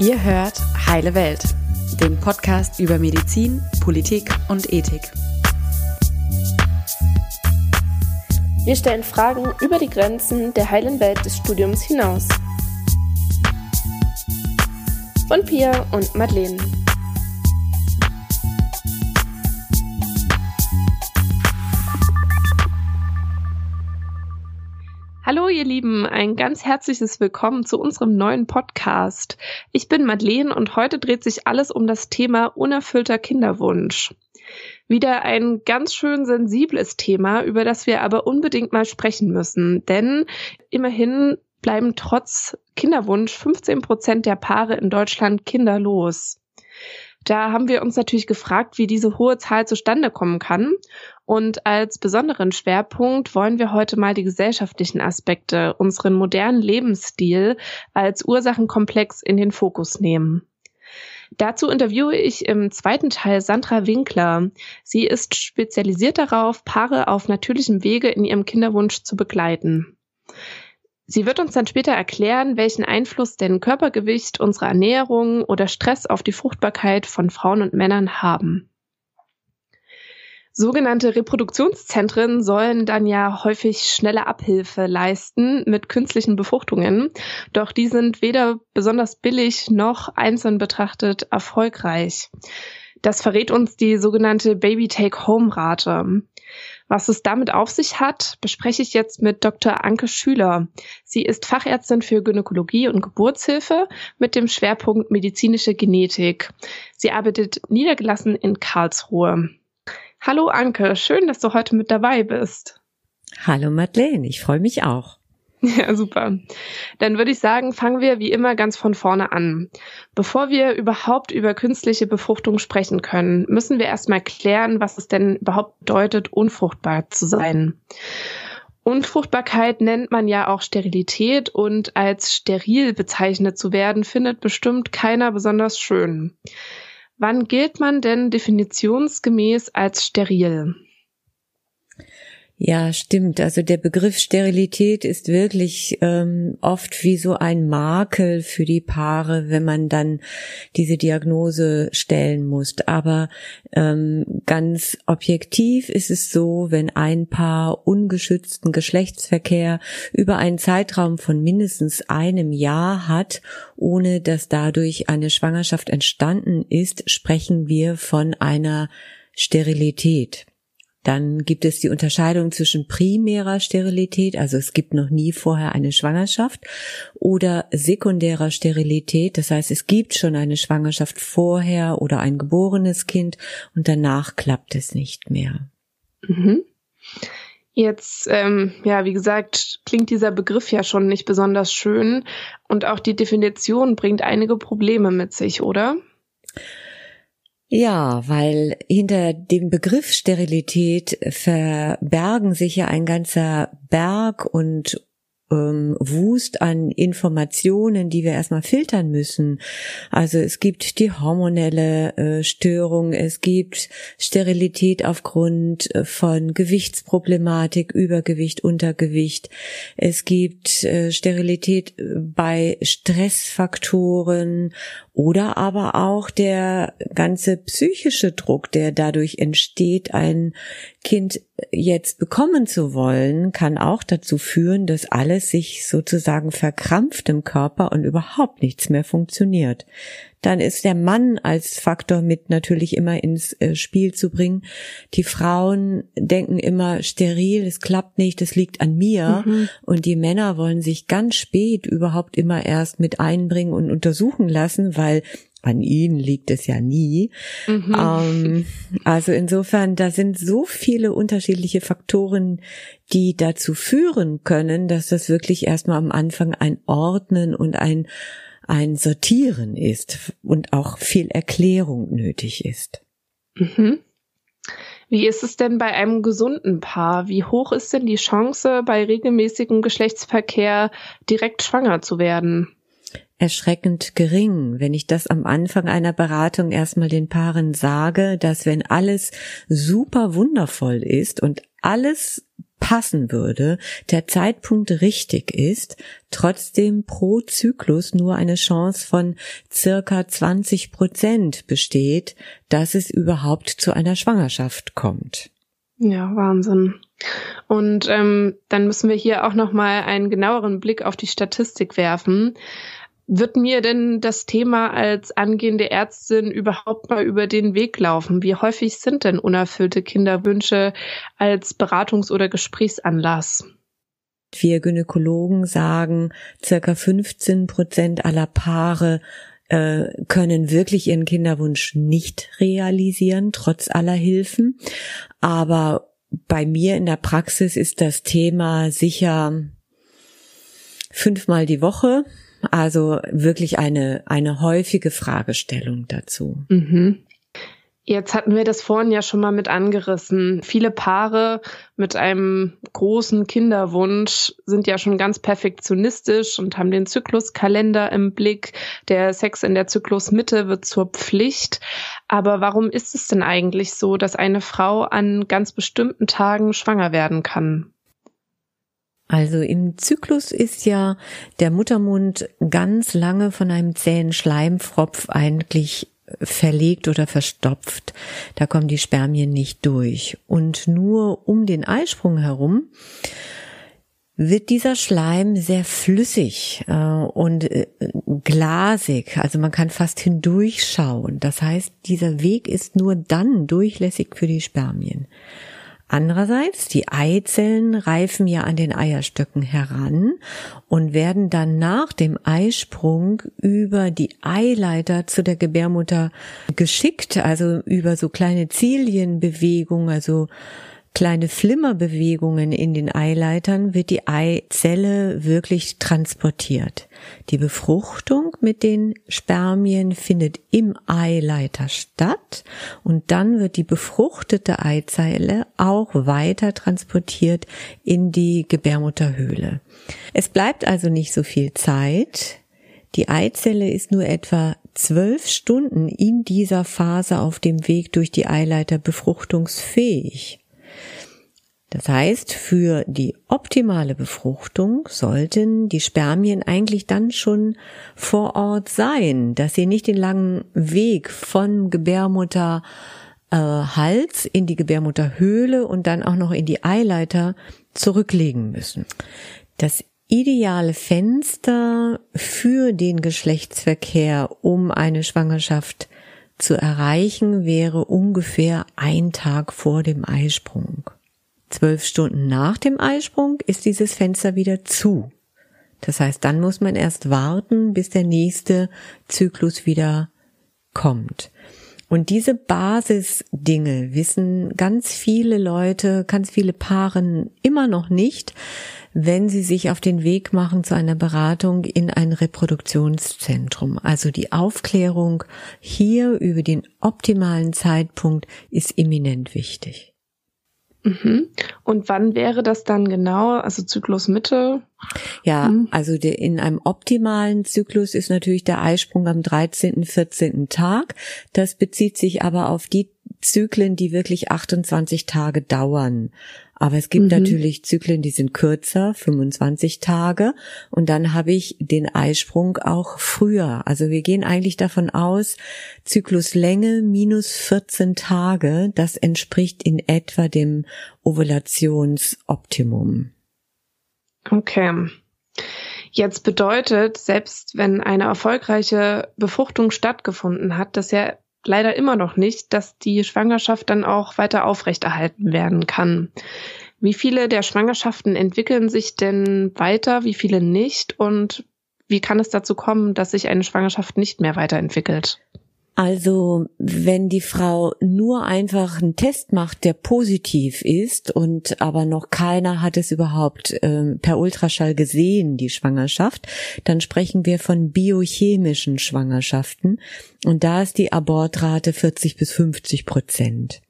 Ihr hört Heile Welt, den Podcast über Medizin, Politik und Ethik. Wir stellen Fragen über die Grenzen der heilen Welt des Studiums hinaus. Von Pia und Madeleine. Hallo ihr Lieben, ein ganz herzliches Willkommen zu unserem neuen Podcast. Ich bin Madeleine und heute dreht sich alles um das Thema unerfüllter Kinderwunsch. Wieder ein ganz schön sensibles Thema, über das wir aber unbedingt mal sprechen müssen, denn immerhin bleiben trotz Kinderwunsch 15 Prozent der Paare in Deutschland kinderlos. Da haben wir uns natürlich gefragt, wie diese hohe Zahl zustande kommen kann. Und als besonderen Schwerpunkt wollen wir heute mal die gesellschaftlichen Aspekte, unseren modernen Lebensstil als Ursachenkomplex in den Fokus nehmen. Dazu interviewe ich im zweiten Teil Sandra Winkler. Sie ist spezialisiert darauf, Paare auf natürlichem Wege in ihrem Kinderwunsch zu begleiten. Sie wird uns dann später erklären, welchen Einfluss denn Körpergewicht, unsere Ernährung oder Stress auf die Fruchtbarkeit von Frauen und Männern haben. Sogenannte Reproduktionszentren sollen dann ja häufig schnelle Abhilfe leisten mit künstlichen Befruchtungen, doch die sind weder besonders billig noch einzeln betrachtet erfolgreich. Das verrät uns die sogenannte Baby-Take-Home-Rate. Was es damit auf sich hat, bespreche ich jetzt mit Dr. Anke Schüler. Sie ist Fachärztin für Gynäkologie und Geburtshilfe mit dem Schwerpunkt medizinische Genetik. Sie arbeitet niedergelassen in Karlsruhe. Hallo Anke, schön, dass du heute mit dabei bist. Hallo Madeleine, ich freue mich auch. Ja, super. Dann würde ich sagen, fangen wir wie immer ganz von vorne an. Bevor wir überhaupt über künstliche Befruchtung sprechen können, müssen wir erstmal klären, was es denn überhaupt bedeutet, unfruchtbar zu sein. Unfruchtbarkeit nennt man ja auch Sterilität und als steril bezeichnet zu werden, findet bestimmt keiner besonders schön. Wann gilt man denn definitionsgemäß als steril? Ja, stimmt. Also der Begriff Sterilität ist wirklich ähm, oft wie so ein Makel für die Paare, wenn man dann diese Diagnose stellen muss. Aber ähm, ganz objektiv ist es so, wenn ein Paar ungeschützten Geschlechtsverkehr über einen Zeitraum von mindestens einem Jahr hat, ohne dass dadurch eine Schwangerschaft entstanden ist, sprechen wir von einer Sterilität. Dann gibt es die Unterscheidung zwischen primärer Sterilität, also es gibt noch nie vorher eine Schwangerschaft, oder sekundärer Sterilität, das heißt es gibt schon eine Schwangerschaft vorher oder ein geborenes Kind und danach klappt es nicht mehr. Mhm. Jetzt, ähm, ja, wie gesagt, klingt dieser Begriff ja schon nicht besonders schön und auch die Definition bringt einige Probleme mit sich, oder? Ja, weil hinter dem Begriff Sterilität verbergen sich ja ein ganzer Berg und ähm, Wust an Informationen, die wir erstmal filtern müssen. Also es gibt die hormonelle äh, Störung, es gibt Sterilität aufgrund äh, von Gewichtsproblematik, Übergewicht, Untergewicht. Es gibt äh, Sterilität äh, bei Stressfaktoren oder aber auch der ganze psychische Druck, der dadurch entsteht, ein Kind jetzt bekommen zu wollen, kann auch dazu führen, dass alles sich sozusagen verkrampft im Körper und überhaupt nichts mehr funktioniert. Dann ist der Mann als Faktor mit natürlich immer ins äh, Spiel zu bringen. Die Frauen denken immer steril, es klappt nicht, es liegt an mir. Mhm. Und die Männer wollen sich ganz spät überhaupt immer erst mit einbringen und untersuchen lassen, weil an ihnen liegt es ja nie. Mhm. Ähm, also insofern, da sind so viele unterschiedliche Faktoren, die dazu führen können, dass das wirklich erstmal am Anfang ein Ordnen und ein, ein Sortieren ist und auch viel Erklärung nötig ist. Mhm. Wie ist es denn bei einem gesunden Paar? Wie hoch ist denn die Chance, bei regelmäßigem Geschlechtsverkehr direkt schwanger zu werden? Erschreckend gering, wenn ich das am Anfang einer Beratung erstmal den Paaren sage, dass wenn alles super wundervoll ist und alles passen würde, der Zeitpunkt richtig ist, trotzdem pro Zyklus nur eine Chance von circa 20 Prozent besteht, dass es überhaupt zu einer Schwangerschaft kommt. Ja, Wahnsinn. Und ähm, dann müssen wir hier auch noch mal einen genaueren Blick auf die Statistik werfen. Wird mir denn das Thema als angehende Ärztin überhaupt mal über den Weg laufen? Wie häufig sind denn unerfüllte Kinderwünsche als Beratungs- oder Gesprächsanlass? Wir Gynäkologen sagen, circa 15 Prozent aller Paare äh, können wirklich ihren Kinderwunsch nicht realisieren, trotz aller Hilfen. Aber bei mir in der Praxis ist das Thema sicher fünfmal die Woche. Also wirklich eine, eine häufige Fragestellung dazu. Mhm. Jetzt hatten wir das vorhin ja schon mal mit angerissen. Viele Paare mit einem großen Kinderwunsch sind ja schon ganz perfektionistisch und haben den Zykluskalender im Blick. Der Sex in der Zyklusmitte wird zur Pflicht. Aber warum ist es denn eigentlich so, dass eine Frau an ganz bestimmten Tagen schwanger werden kann? Also im Zyklus ist ja der Muttermund ganz lange von einem zähen Schleimfropf eigentlich verlegt oder verstopft. Da kommen die Spermien nicht durch. Und nur um den Eisprung herum wird dieser Schleim sehr flüssig äh, und äh, glasig, also man kann fast hindurchschauen. Das heißt, dieser Weg ist nur dann durchlässig für die Spermien. Andererseits, die Eizellen reifen ja an den Eierstöcken heran und werden dann nach dem Eisprung über die Eileiter zu der Gebärmutter geschickt, also über so kleine Zilienbewegungen, also kleine Flimmerbewegungen in den Eileitern wird die Eizelle wirklich transportiert. Die Befruchtung mit den Spermien findet im Eileiter statt und dann wird die befruchtete Eizelle auch weiter transportiert in die Gebärmutterhöhle. Es bleibt also nicht so viel Zeit. Die Eizelle ist nur etwa zwölf Stunden in dieser Phase auf dem Weg durch die Eileiter befruchtungsfähig. Das heißt, für die optimale Befruchtung sollten die Spermien eigentlich dann schon vor Ort sein, dass sie nicht den langen Weg von Gebärmutter äh, Hals in die Gebärmutterhöhle und dann auch noch in die Eileiter zurücklegen müssen. Das ideale Fenster für den Geschlechtsverkehr, um eine Schwangerschaft zu erreichen, wäre ungefähr ein Tag vor dem Eisprung. Zwölf Stunden nach dem Eisprung ist dieses Fenster wieder zu. Das heißt, dann muss man erst warten, bis der nächste Zyklus wieder kommt. Und diese Basisdinge wissen ganz viele Leute, ganz viele Paaren immer noch nicht, wenn sie sich auf den Weg machen zu einer Beratung in ein Reproduktionszentrum. Also die Aufklärung hier über den optimalen Zeitpunkt ist eminent wichtig. Mhm. Und wann wäre das dann genau? Also Zyklusmitte? Ja, mhm. also der, in einem optimalen Zyklus ist natürlich der Eisprung am 13., 14. Tag. Das bezieht sich aber auf die Zyklen, die wirklich 28 Tage dauern. Aber es gibt mhm. natürlich Zyklen, die sind kürzer, 25 Tage. Und dann habe ich den Eisprung auch früher. Also wir gehen eigentlich davon aus, Zykluslänge minus 14 Tage, das entspricht in etwa dem Ovulationsoptimum. Okay. Jetzt bedeutet, selbst wenn eine erfolgreiche Befruchtung stattgefunden hat, dass ja leider immer noch nicht, dass die Schwangerschaft dann auch weiter aufrechterhalten werden kann. Wie viele der Schwangerschaften entwickeln sich denn weiter, wie viele nicht und wie kann es dazu kommen, dass sich eine Schwangerschaft nicht mehr weiterentwickelt? Also, wenn die Frau nur einfach einen Test macht, der positiv ist und aber noch keiner hat es überhaupt äh, per Ultraschall gesehen, die Schwangerschaft, dann sprechen wir von biochemischen Schwangerschaften und da ist die Abortrate 40 bis 50 Prozent.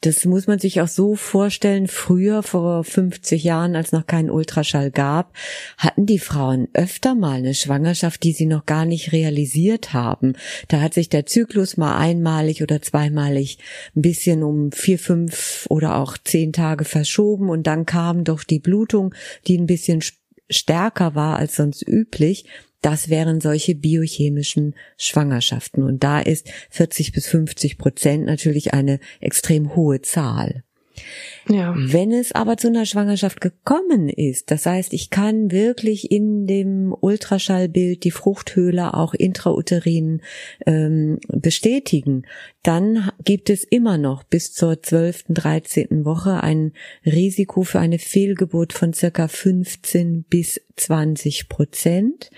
Das muss man sich auch so vorstellen. Früher, vor 50 Jahren, als noch keinen Ultraschall gab, hatten die Frauen öfter mal eine Schwangerschaft, die sie noch gar nicht realisiert haben. Da hat sich der Zyklus mal einmalig oder zweimalig ein bisschen um vier, fünf oder auch zehn Tage verschoben und dann kam doch die Blutung, die ein bisschen stärker war als sonst üblich. Das wären solche biochemischen Schwangerschaften. Und da ist 40 bis 50 Prozent natürlich eine extrem hohe Zahl. Ja. Wenn es aber zu einer Schwangerschaft gekommen ist, das heißt, ich kann wirklich in dem Ultraschallbild die Fruchthöhle auch intrauterin ähm, bestätigen, dann gibt es immer noch bis zur 12., 13. Woche ein Risiko für eine Fehlgeburt von circa 15 bis 20 Prozent,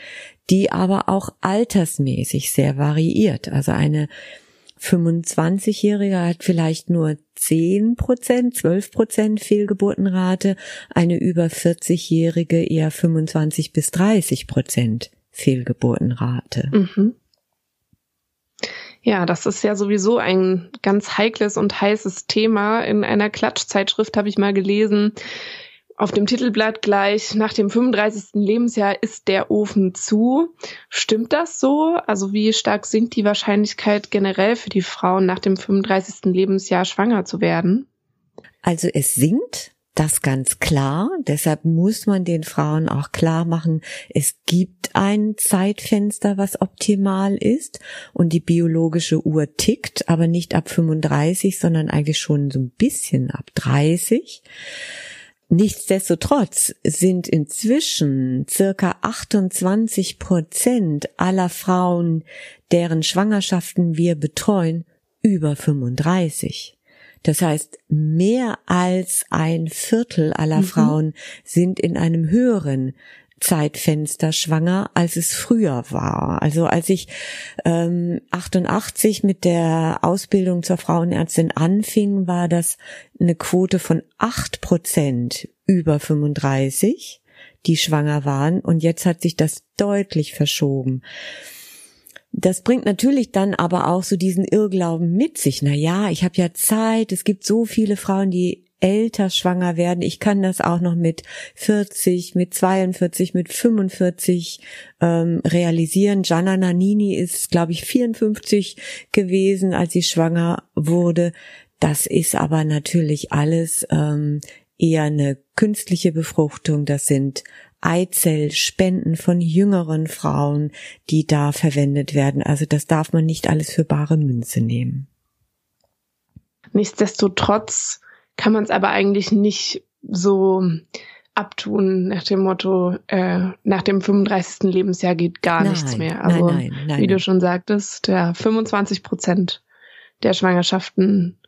die aber auch altersmäßig sehr variiert. Also eine 25-Jährige hat vielleicht nur 10 Prozent, 12 Prozent Fehlgeburtenrate, eine über 40-Jährige eher 25 bis 30 Prozent Fehlgeburtenrate. Mhm. Ja, das ist ja sowieso ein ganz heikles und heißes Thema. In einer Klatschzeitschrift habe ich mal gelesen, auf dem Titelblatt gleich, nach dem 35. Lebensjahr ist der Ofen zu. Stimmt das so? Also wie stark sinkt die Wahrscheinlichkeit generell für die Frauen nach dem 35. Lebensjahr schwanger zu werden? Also es sinkt, das ganz klar. Deshalb muss man den Frauen auch klar machen, es gibt ein Zeitfenster, was optimal ist und die biologische Uhr tickt, aber nicht ab 35, sondern eigentlich schon so ein bisschen ab 30. Nichtsdestotrotz sind inzwischen circa 28 Prozent aller Frauen, deren Schwangerschaften wir betreuen, über 35. Das heißt, mehr als ein Viertel aller mhm. Frauen sind in einem höheren Zeitfenster schwanger, als es früher war. Also als ich ähm, 88 mit der Ausbildung zur Frauenärztin anfing, war das eine Quote von acht Prozent über 35, die schwanger waren. Und jetzt hat sich das deutlich verschoben. Das bringt natürlich dann aber auch so diesen Irrglauben mit sich. Na ja, ich habe ja Zeit. Es gibt so viele Frauen, die älter schwanger werden. Ich kann das auch noch mit 40, mit 42, mit 45 ähm, realisieren. Gianna Nannini ist, glaube ich, 54 gewesen, als sie schwanger wurde. Das ist aber natürlich alles ähm, eher eine künstliche Befruchtung. Das sind Eizellspenden von jüngeren Frauen, die da verwendet werden. Also das darf man nicht alles für bare Münze nehmen. Nichtsdestotrotz kann man es aber eigentlich nicht so abtun nach dem Motto, äh, nach dem 35. Lebensjahr geht gar nein, nichts mehr. Also nein, nein, wie du schon sagtest, ja, 25 Prozent der Schwangerschaften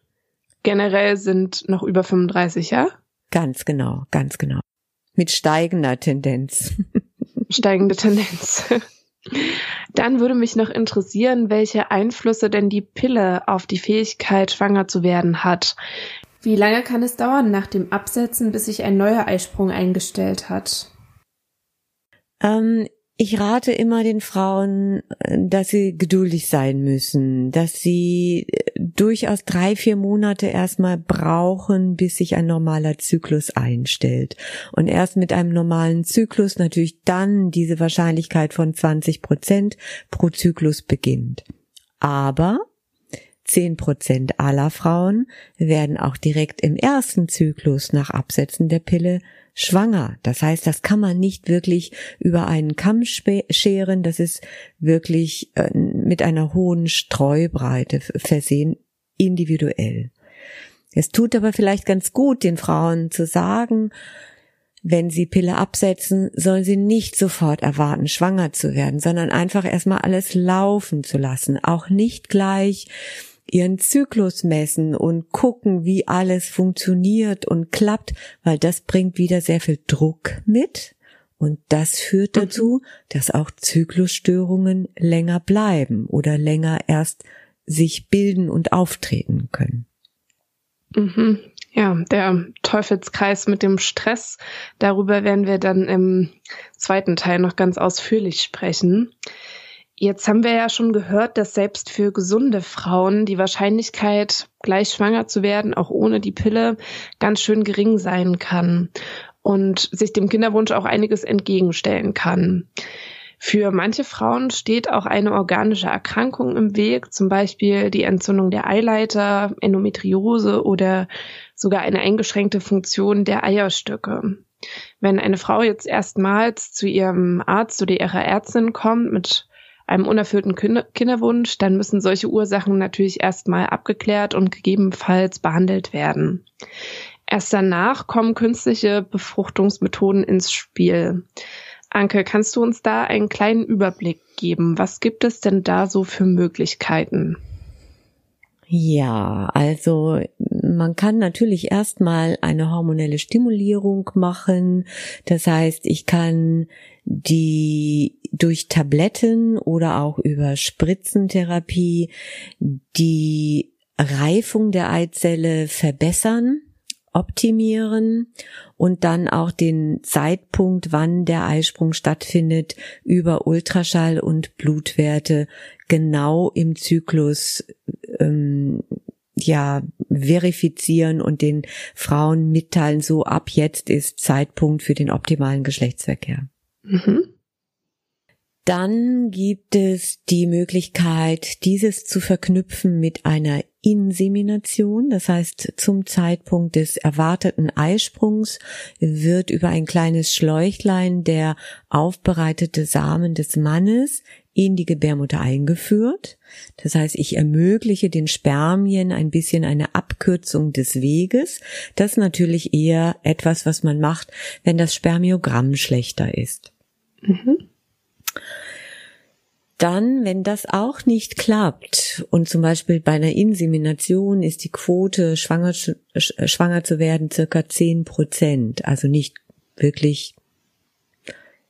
generell sind noch über 35, ja? Ganz genau, ganz genau. Mit steigender Tendenz. Steigende Tendenz. Dann würde mich noch interessieren, welche Einflüsse denn die Pille auf die Fähigkeit, schwanger zu werden hat. Wie lange kann es dauern nach dem Absetzen, bis sich ein neuer Eisprung eingestellt hat? Ähm, ich rate immer den Frauen, dass sie geduldig sein müssen, dass sie äh, durchaus drei, vier Monate erstmal brauchen, bis sich ein normaler Zyklus einstellt. Und erst mit einem normalen Zyklus natürlich dann diese Wahrscheinlichkeit von 20 Prozent pro Zyklus beginnt. Aber Zehn Prozent aller Frauen werden auch direkt im ersten Zyklus nach Absetzen der Pille schwanger. Das heißt, das kann man nicht wirklich über einen Kamm scheren. Das ist wirklich äh, mit einer hohen Streubreite versehen, individuell. Es tut aber vielleicht ganz gut, den Frauen zu sagen, wenn sie Pille absetzen, sollen sie nicht sofort erwarten, schwanger zu werden, sondern einfach erstmal alles laufen zu lassen. Auch nicht gleich ihren Zyklus messen und gucken, wie alles funktioniert und klappt, weil das bringt wieder sehr viel Druck mit. Und das führt mhm. dazu, dass auch Zyklusstörungen länger bleiben oder länger erst sich bilden und auftreten können. Mhm. Ja, der Teufelskreis mit dem Stress, darüber werden wir dann im zweiten Teil noch ganz ausführlich sprechen. Jetzt haben wir ja schon gehört, dass selbst für gesunde Frauen die Wahrscheinlichkeit, gleich schwanger zu werden, auch ohne die Pille, ganz schön gering sein kann und sich dem Kinderwunsch auch einiges entgegenstellen kann. Für manche Frauen steht auch eine organische Erkrankung im Weg, zum Beispiel die Entzündung der Eileiter, Endometriose oder sogar eine eingeschränkte Funktion der Eierstöcke. Wenn eine Frau jetzt erstmals zu ihrem Arzt oder ihrer Ärztin kommt mit einem unerfüllten Kinderwunsch, dann müssen solche Ursachen natürlich erstmal abgeklärt und gegebenenfalls behandelt werden. Erst danach kommen künstliche Befruchtungsmethoden ins Spiel. Anke, kannst du uns da einen kleinen Überblick geben? Was gibt es denn da so für Möglichkeiten? Ja, also man kann natürlich erstmal eine hormonelle Stimulierung machen. Das heißt, ich kann die durch Tabletten oder auch über Spritzentherapie die Reifung der Eizelle verbessern optimieren und dann auch den Zeitpunkt, wann der Eisprung stattfindet, über Ultraschall und Blutwerte genau im Zyklus ähm, ja verifizieren und den Frauen mitteilen, so ab jetzt ist Zeitpunkt für den optimalen Geschlechtsverkehr. Mhm. Dann gibt es die Möglichkeit, dieses zu verknüpfen mit einer Insemination. Das heißt, zum Zeitpunkt des erwarteten Eisprungs wird über ein kleines Schläuchlein der aufbereitete Samen des Mannes in die Gebärmutter eingeführt. Das heißt, ich ermögliche den Spermien ein bisschen eine Abkürzung des Weges. Das ist natürlich eher etwas, was man macht, wenn das Spermiogramm schlechter ist. Mhm. Dann, wenn das auch nicht klappt und zum Beispiel bei einer Insemination ist die Quote, schwanger, schwanger zu werden, circa zehn Prozent, also nicht wirklich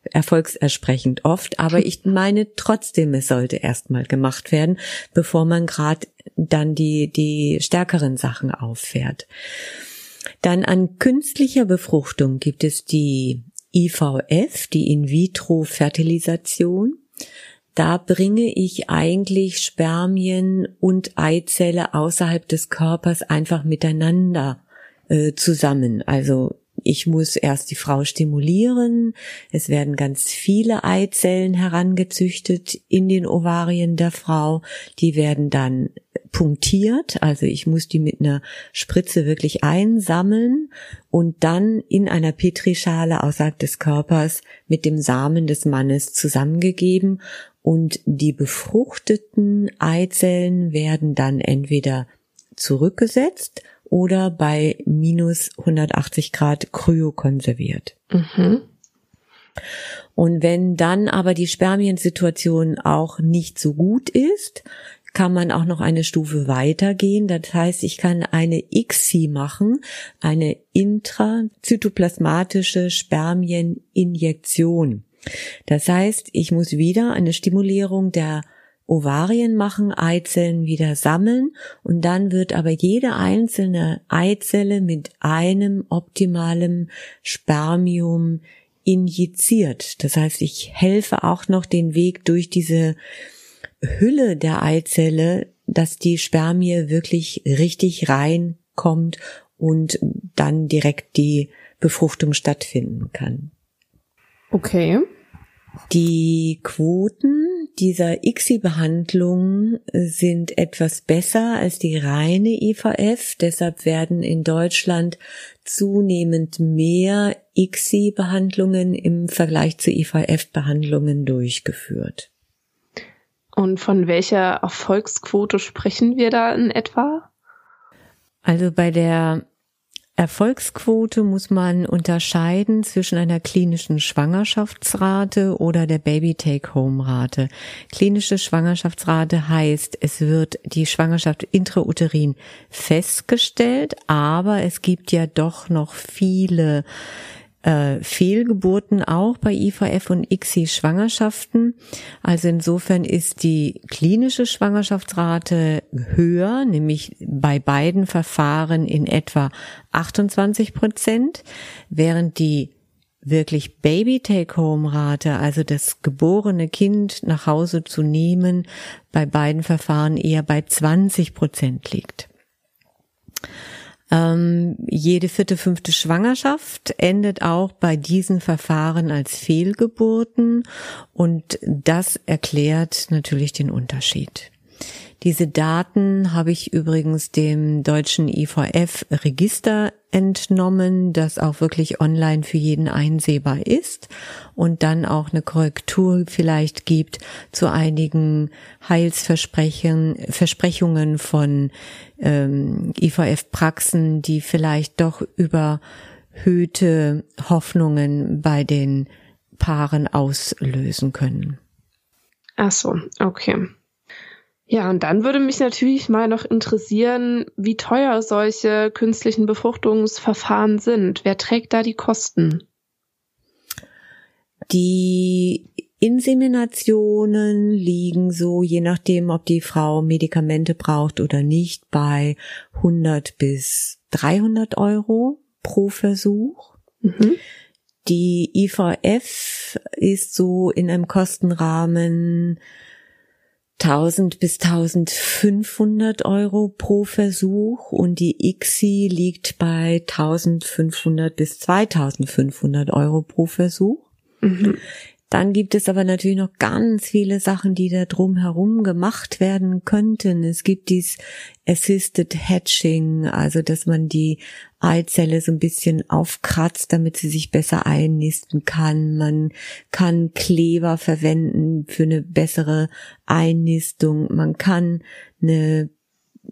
erfolgsersprechend oft, aber ich meine trotzdem, es sollte erstmal gemacht werden, bevor man gerade dann die, die stärkeren Sachen auffährt. Dann an künstlicher Befruchtung gibt es die IVF, die In-vitro-Fertilisation. Da bringe ich eigentlich Spermien und Eizelle außerhalb des Körpers einfach miteinander äh, zusammen. Also ich muss erst die Frau stimulieren. Es werden ganz viele Eizellen herangezüchtet in den Ovarien der Frau. Die werden dann punktiert. Also ich muss die mit einer Spritze wirklich einsammeln und dann in einer Petrischale außerhalb des Körpers mit dem Samen des Mannes zusammengegeben. Und die befruchteten Eizellen werden dann entweder zurückgesetzt oder bei minus 180 Grad kryokonserviert. Mhm. Und wenn dann aber die Spermiensituation auch nicht so gut ist, kann man auch noch eine Stufe weitergehen. Das heißt, ich kann eine ICSI machen, eine intrazytoplasmatische Spermieninjektion. Das heißt, ich muss wieder eine Stimulierung der Ovarien machen, Eizellen wieder sammeln und dann wird aber jede einzelne Eizelle mit einem optimalen Spermium injiziert. Das heißt, ich helfe auch noch den Weg durch diese Hülle der Eizelle, dass die Spermie wirklich richtig reinkommt und dann direkt die Befruchtung stattfinden kann. Okay. Die Quoten dieser ICSI-Behandlung sind etwas besser als die reine IVF. Deshalb werden in Deutschland zunehmend mehr ICSI-Behandlungen im Vergleich zu IVF-Behandlungen durchgeführt. Und von welcher Erfolgsquote sprechen wir da in etwa? Also bei der Erfolgsquote muss man unterscheiden zwischen einer klinischen Schwangerschaftsrate oder der Baby-Take-Home-Rate. Klinische Schwangerschaftsrate heißt, es wird die Schwangerschaft intrauterin festgestellt, aber es gibt ja doch noch viele äh, Fehlgeburten auch bei IVF und ICSI-Schwangerschaften. Also insofern ist die klinische Schwangerschaftsrate höher, nämlich bei beiden Verfahren in etwa 28 Prozent, während die wirklich Baby-Take-Home-Rate, also das geborene Kind nach Hause zu nehmen, bei beiden Verfahren eher bei 20 Prozent liegt. Ähm, jede vierte, fünfte Schwangerschaft endet auch bei diesen Verfahren als Fehlgeburten und das erklärt natürlich den Unterschied. Diese Daten habe ich übrigens dem deutschen IVF-Register entnommen, das auch wirklich online für jeden einsehbar ist und dann auch eine Korrektur vielleicht gibt zu einigen Heilsversprechen, Versprechungen von ähm, IVF-Praxen, die vielleicht doch überhöhte Hoffnungen bei den Paaren auslösen können. Ach so, okay. Ja, und dann würde mich natürlich mal noch interessieren, wie teuer solche künstlichen Befruchtungsverfahren sind. Wer trägt da die Kosten? Die Inseminationen liegen so, je nachdem, ob die Frau Medikamente braucht oder nicht, bei 100 bis 300 Euro pro Versuch. Mhm. Die IVF ist so in einem Kostenrahmen 1000 bis 1500 Euro pro Versuch und die ICSI liegt bei 1500 bis 2500 Euro pro Versuch. Mhm. Dann gibt es aber natürlich noch ganz viele Sachen, die da drumherum gemacht werden könnten. Es gibt dies Assisted Hatching, also dass man die Eizelle so ein bisschen aufkratzt, damit sie sich besser einnisten kann. Man kann Kleber verwenden für eine bessere Einnistung. Man kann eine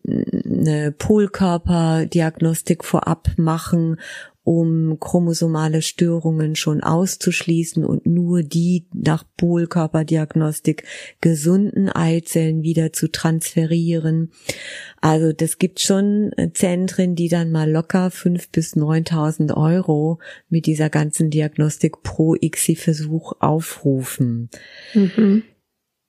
eine Polkörperdiagnostik vorab machen um chromosomale Störungen schon auszuschließen und nur die nach Polkörperdiagnostik gesunden Eizellen wieder zu transferieren. Also das gibt schon Zentren, die dann mal locker fünf bis neuntausend Euro mit dieser ganzen Diagnostik pro ICSI-Versuch aufrufen. Mhm.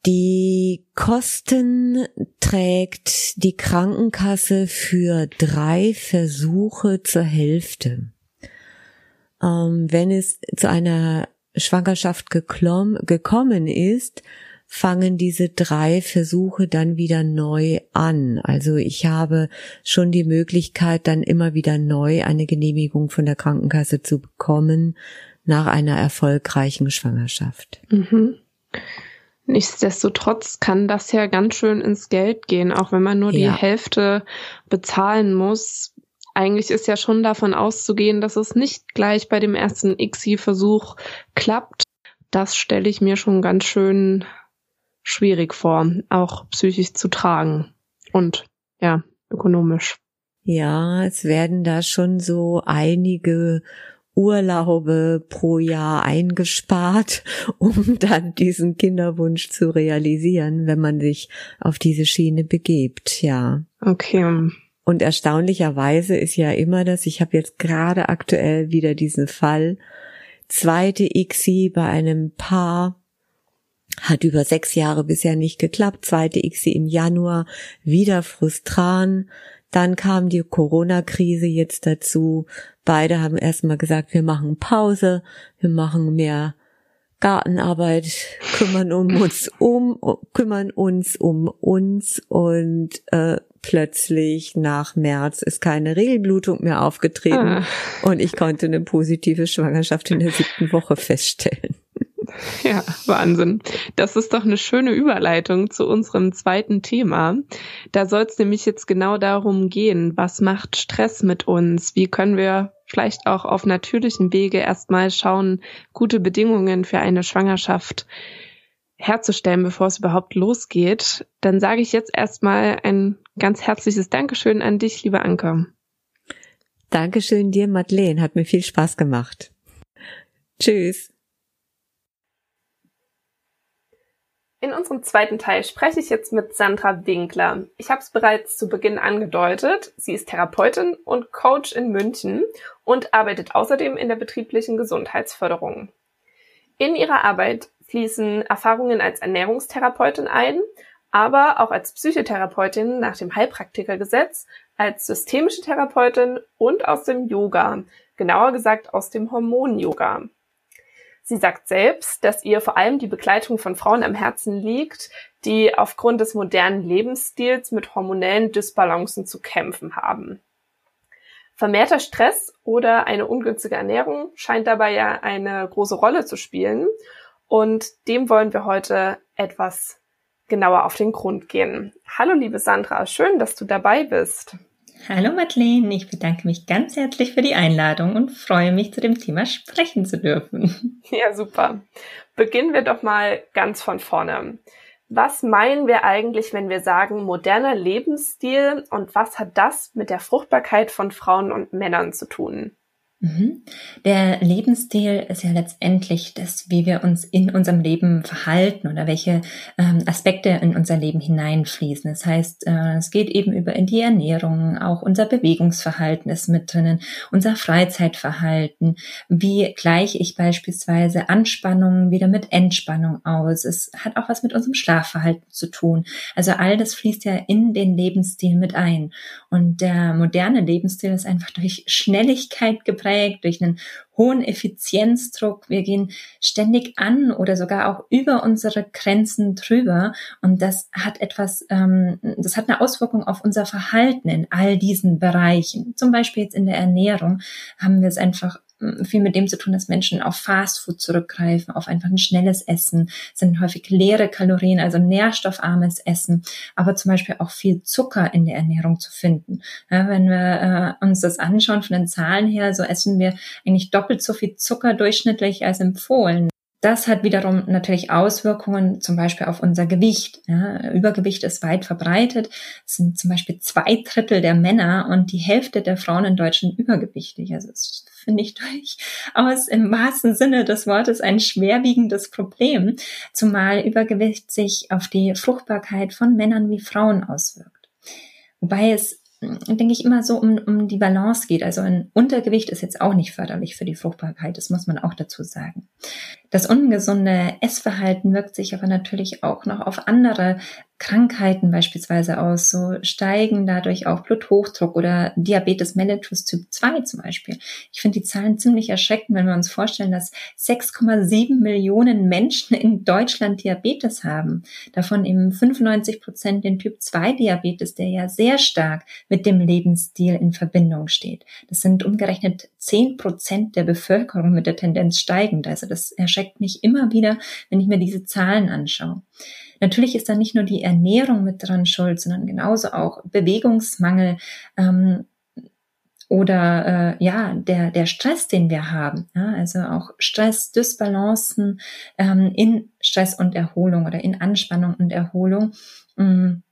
Die Kosten trägt die Krankenkasse für drei Versuche zur Hälfte wenn es zu einer Schwangerschaft geklom, gekommen ist, fangen diese drei Versuche dann wieder neu an. Also ich habe schon die Möglichkeit, dann immer wieder neu eine Genehmigung von der Krankenkasse zu bekommen nach einer erfolgreichen Schwangerschaft. Mhm. Nichtsdestotrotz kann das ja ganz schön ins Geld gehen, auch wenn man nur ja. die Hälfte bezahlen muss eigentlich ist ja schon davon auszugehen, dass es nicht gleich bei dem ersten ICSI-Versuch klappt. Das stelle ich mir schon ganz schön schwierig vor, auch psychisch zu tragen und ja, ökonomisch. Ja, es werden da schon so einige Urlaube pro Jahr eingespart, um dann diesen Kinderwunsch zu realisieren, wenn man sich auf diese Schiene begebt, ja. Okay. Und erstaunlicherweise ist ja immer das, ich habe jetzt gerade aktuell wieder diesen Fall, zweite ICSI bei einem Paar, hat über sechs Jahre bisher nicht geklappt, zweite ICSI im Januar, wieder frustran, dann kam die Corona-Krise jetzt dazu. Beide haben erstmal gesagt, wir machen Pause, wir machen mehr Gartenarbeit, kümmern um uns um, kümmern uns um uns. Und äh, plötzlich nach März ist keine Regelblutung mehr aufgetreten ah. und ich konnte eine positive Schwangerschaft in der siebten Woche feststellen. Ja, Wahnsinn. Das ist doch eine schöne Überleitung zu unserem zweiten Thema. Da soll es nämlich jetzt genau darum gehen, was macht Stress mit uns? Wie können wir vielleicht auch auf natürlichem Wege erstmal schauen, gute Bedingungen für eine Schwangerschaft herzustellen, bevor es überhaupt losgeht, dann sage ich jetzt erstmal ein ganz herzliches Dankeschön an dich, liebe Anke. Dankeschön dir, Madeleine. Hat mir viel Spaß gemacht. Tschüss. In unserem zweiten Teil spreche ich jetzt mit Sandra Winkler. Ich habe es bereits zu Beginn angedeutet. Sie ist Therapeutin und Coach in München und arbeitet außerdem in der betrieblichen Gesundheitsförderung. In ihrer Arbeit fließen Erfahrungen als Ernährungstherapeutin ein, aber auch als Psychotherapeutin nach dem Heilpraktikergesetz, als systemische Therapeutin und aus dem Yoga, genauer gesagt aus dem Hormon-Yoga. Sie sagt selbst, dass ihr vor allem die Begleitung von Frauen am Herzen liegt, die aufgrund des modernen Lebensstils mit hormonellen Dysbalancen zu kämpfen haben. Vermehrter Stress oder eine ungünstige Ernährung scheint dabei ja eine große Rolle zu spielen. Und dem wollen wir heute etwas genauer auf den Grund gehen. Hallo, liebe Sandra, schön, dass du dabei bist. Hallo Madeleine, ich bedanke mich ganz herzlich für die Einladung und freue mich, zu dem Thema sprechen zu dürfen. Ja, super. Beginnen wir doch mal ganz von vorne. Was meinen wir eigentlich, wenn wir sagen moderner Lebensstil und was hat das mit der Fruchtbarkeit von Frauen und Männern zu tun? Mhm. Der Lebensstil ist ja letztendlich das, wie wir uns in unserem Leben verhalten oder welche ähm, Aspekte in unser Leben hineinfließen. Das heißt, äh, es geht eben über die Ernährung, auch unser Bewegungsverhalten ist mit drinnen, unser Freizeitverhalten. Wie gleiche ich beispielsweise Anspannung wieder mit Entspannung aus? Es hat auch was mit unserem Schlafverhalten zu tun. Also all das fließt ja in den Lebensstil mit ein. Und der moderne Lebensstil ist einfach durch Schnelligkeit geprägt durch einen hohen Effizienzdruck. Wir gehen ständig an oder sogar auch über unsere Grenzen drüber. Und das hat etwas, ähm, das hat eine Auswirkung auf unser Verhalten in all diesen Bereichen. Zum Beispiel jetzt in der Ernährung haben wir es einfach viel mit dem zu tun, dass Menschen auf Fastfood zurückgreifen, auf einfach ein schnelles Essen, sind häufig leere Kalorien, also nährstoffarmes Essen, aber zum Beispiel auch viel Zucker in der Ernährung zu finden. Ja, wenn wir äh, uns das anschauen von den Zahlen her, so essen wir eigentlich doppelt so viel Zucker durchschnittlich als empfohlen. Das hat wiederum natürlich Auswirkungen zum Beispiel auf unser Gewicht. Ja, Übergewicht ist weit verbreitet. Es sind zum Beispiel zwei Drittel der Männer und die Hälfte der Frauen in Deutschland übergewichtig. Also es finde ich durchaus im wahrsten Sinne des Wortes ein schwerwiegendes Problem, zumal Übergewicht sich auf die Fruchtbarkeit von Männern wie Frauen auswirkt. Wobei es denke ich, immer so um, um die Balance geht. Also ein Untergewicht ist jetzt auch nicht förderlich für die Fruchtbarkeit, das muss man auch dazu sagen. Das ungesunde Essverhalten wirkt sich aber natürlich auch noch auf andere Krankheiten beispielsweise aus, so steigen dadurch auch Bluthochdruck oder Diabetes mellitus Typ 2 zum Beispiel. Ich finde die Zahlen ziemlich erschreckend, wenn wir uns vorstellen, dass 6,7 Millionen Menschen in Deutschland Diabetes haben. Davon eben 95 Prozent den Typ 2 Diabetes, der ja sehr stark mit dem Lebensstil in Verbindung steht. Das sind umgerechnet 10 Prozent der Bevölkerung mit der Tendenz steigend. Also das erschreckt mich immer wieder, wenn ich mir diese Zahlen anschaue. Natürlich ist da nicht nur die Ernährung mit dran schuld, sondern genauso auch Bewegungsmangel ähm, oder äh, ja der der Stress, den wir haben. Ja, also auch Stress, Dysbalancen ähm, in Stress und Erholung oder in Anspannung und Erholung. Ähm,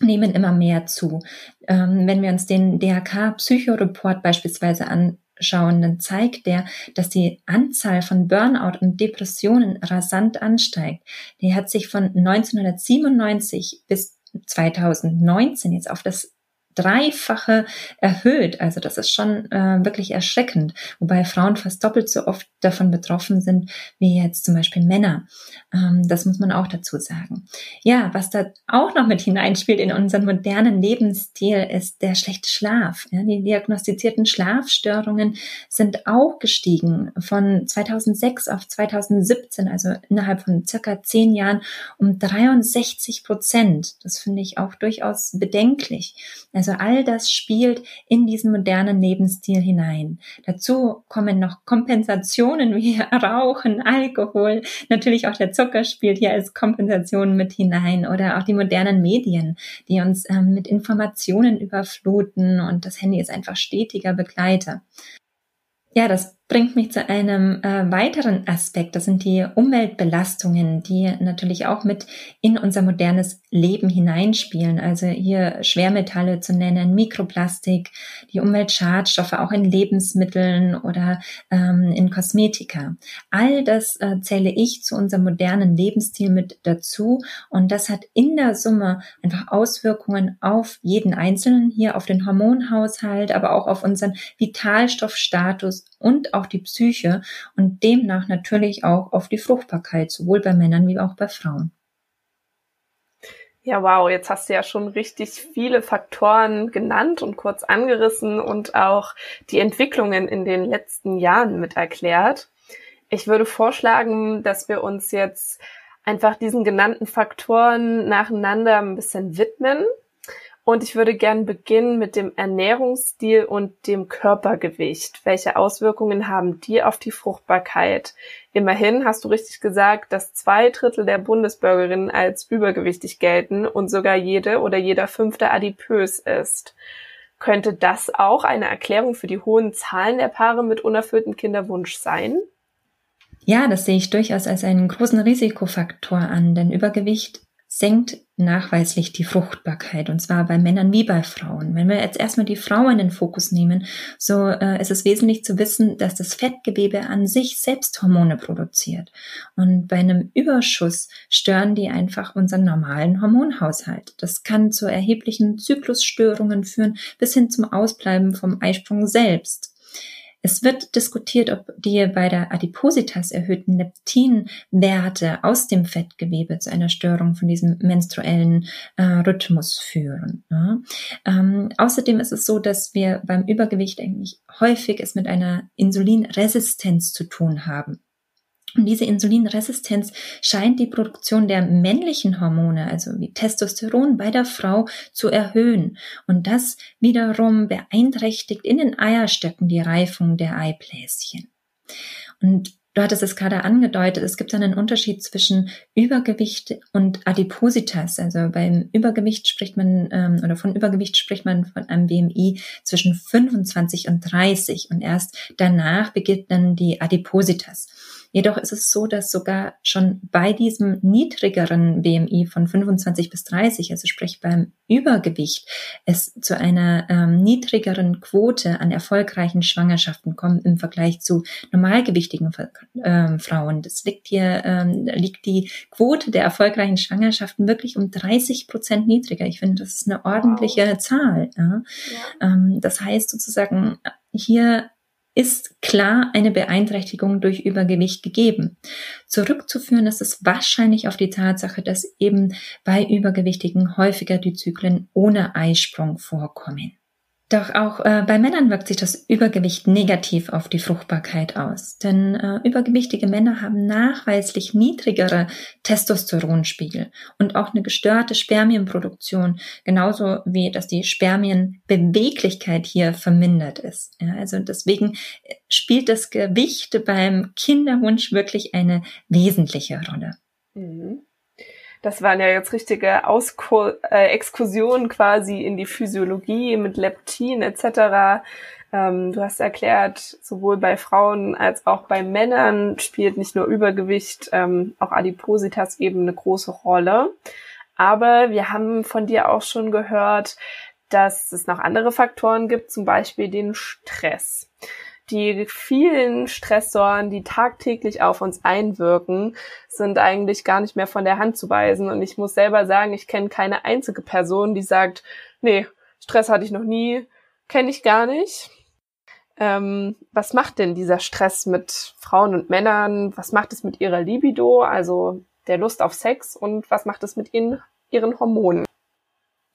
nehmen immer mehr zu. Ähm, wenn wir uns den DHK-Psychoreport beispielsweise an, schauen, dann zeigt der, dass die Anzahl von Burnout und Depressionen rasant ansteigt. Die hat sich von 1997 bis 2019 jetzt auf das Dreifache erhöht. Also das ist schon äh, wirklich erschreckend, wobei Frauen fast doppelt so oft davon betroffen sind wie jetzt zum Beispiel Männer. Ähm, das muss man auch dazu sagen. Ja, was da auch noch mit hineinspielt in unseren modernen Lebensstil ist der schlechte Schlaf. Ja, die diagnostizierten Schlafstörungen sind auch gestiegen von 2006 auf 2017, also innerhalb von circa zehn Jahren um 63 Prozent. Das finde ich auch durchaus bedenklich. Also also all das spielt in diesen modernen Lebensstil hinein. Dazu kommen noch Kompensationen wie Rauchen, Alkohol, natürlich auch der Zucker spielt hier als Kompensation mit hinein oder auch die modernen Medien, die uns ähm, mit Informationen überfluten und das Handy ist einfach stetiger Begleiter. Ja, das bringt mich zu einem äh, weiteren Aspekt. Das sind die Umweltbelastungen, die natürlich auch mit in unser modernes Leben hineinspielen. Also hier Schwermetalle zu nennen, Mikroplastik, die Umweltschadstoffe auch in Lebensmitteln oder ähm, in Kosmetika. All das äh, zähle ich zu unserem modernen Lebensstil mit dazu. Und das hat in der Summe einfach Auswirkungen auf jeden Einzelnen, hier auf den Hormonhaushalt, aber auch auf unseren Vitalstoffstatus und auch die Psyche und demnach natürlich auch auf die Fruchtbarkeit, sowohl bei Männern wie auch bei Frauen. Ja, wow, jetzt hast du ja schon richtig viele Faktoren genannt und kurz angerissen und auch die Entwicklungen in den letzten Jahren mit erklärt. Ich würde vorschlagen, dass wir uns jetzt einfach diesen genannten Faktoren nacheinander ein bisschen widmen Und ich würde gern beginnen mit dem Ernährungsstil und dem Körpergewicht. Welche Auswirkungen haben die auf die Fruchtbarkeit? Immerhin hast du richtig gesagt, dass zwei Drittel der Bundesbürgerinnen als übergewichtig gelten und sogar jede oder jeder fünfte adipös ist. Könnte das auch eine Erklärung für die hohen Zahlen der Paare mit unerfülltem Kinderwunsch sein? Ja, das sehe ich durchaus als einen großen Risikofaktor an, denn Übergewicht senkt nachweislich die Fruchtbarkeit und zwar bei Männern wie bei Frauen. Wenn wir jetzt erstmal die Frau in den Fokus nehmen, so äh, ist es wesentlich zu wissen, dass das Fettgewebe an sich selbst Hormone produziert und bei einem Überschuss stören die einfach unseren normalen Hormonhaushalt. Das kann zu erheblichen Zyklusstörungen führen bis hin zum Ausbleiben vom Eisprung selbst. Es wird diskutiert, ob die bei der Adipositas erhöhten Leptinwerte aus dem Fettgewebe zu einer Störung von diesem menstruellen äh, Rhythmus führen. Ja. Ähm, außerdem ist es so, dass wir beim Übergewicht eigentlich häufig es mit einer Insulinresistenz zu tun haben. Und diese Insulinresistenz scheint die Produktion der männlichen Hormone, also wie Testosteron bei der Frau, zu erhöhen. Und das wiederum beeinträchtigt in den Eierstöcken die Reifung der Eibläschen. Und Du hattest es gerade angedeutet, es gibt einen Unterschied zwischen Übergewicht und Adipositas. Also beim Übergewicht spricht man, ähm, oder von Übergewicht spricht man von einem BMI zwischen 25 und 30 und erst danach beginnt dann die Adipositas. Jedoch ist es so, dass sogar schon bei diesem niedrigeren BMI von 25 bis 30, also sprich beim Übergewicht, es zu einer ähm, niedrigeren Quote an erfolgreichen Schwangerschaften kommt im Vergleich zu normalgewichtigen ähm, Frauen. Das liegt hier, ähm, liegt die Quote der erfolgreichen Schwangerschaften wirklich um 30 Prozent niedriger. Ich finde, das ist eine ordentliche wow. Zahl. Ja? Ja. Ähm, das heißt sozusagen, hier ist klar eine Beeinträchtigung durch Übergewicht gegeben. Zurückzuführen ist es wahrscheinlich auf die Tatsache, dass eben bei Übergewichtigen häufiger die Zyklen ohne Eisprung vorkommen. Doch auch äh, bei Männern wirkt sich das Übergewicht negativ auf die Fruchtbarkeit aus. Denn äh, übergewichtige Männer haben nachweislich niedrigere Testosteronspiegel und auch eine gestörte Spermienproduktion, genauso wie dass die Spermienbeweglichkeit hier vermindert ist. Ja, also deswegen äh, spielt das Gewicht beim Kinderwunsch wirklich eine wesentliche Rolle. Mhm. Das waren ja jetzt richtige Ausko äh, Exkursionen quasi in die Physiologie mit Leptin etc. Ähm, du hast erklärt, sowohl bei Frauen als auch bei Männern spielt nicht nur Übergewicht, ähm, auch Adipositas eben eine große Rolle. Aber wir haben von dir auch schon gehört, dass es noch andere Faktoren gibt, zum Beispiel den Stress die vielen Stressoren, die tagtäglich auf uns einwirken, sind eigentlich gar nicht mehr von der Hand zu weisen. Und ich muss selber sagen, ich kenne keine einzige Person, die sagt, nee, Stress hatte ich noch nie, kenne ich gar nicht. Ähm, was macht denn dieser Stress mit Frauen und Männern? Was macht es mit ihrer Libido, also der Lust auf Sex? Und was macht es mit ihnen, ihren Hormonen?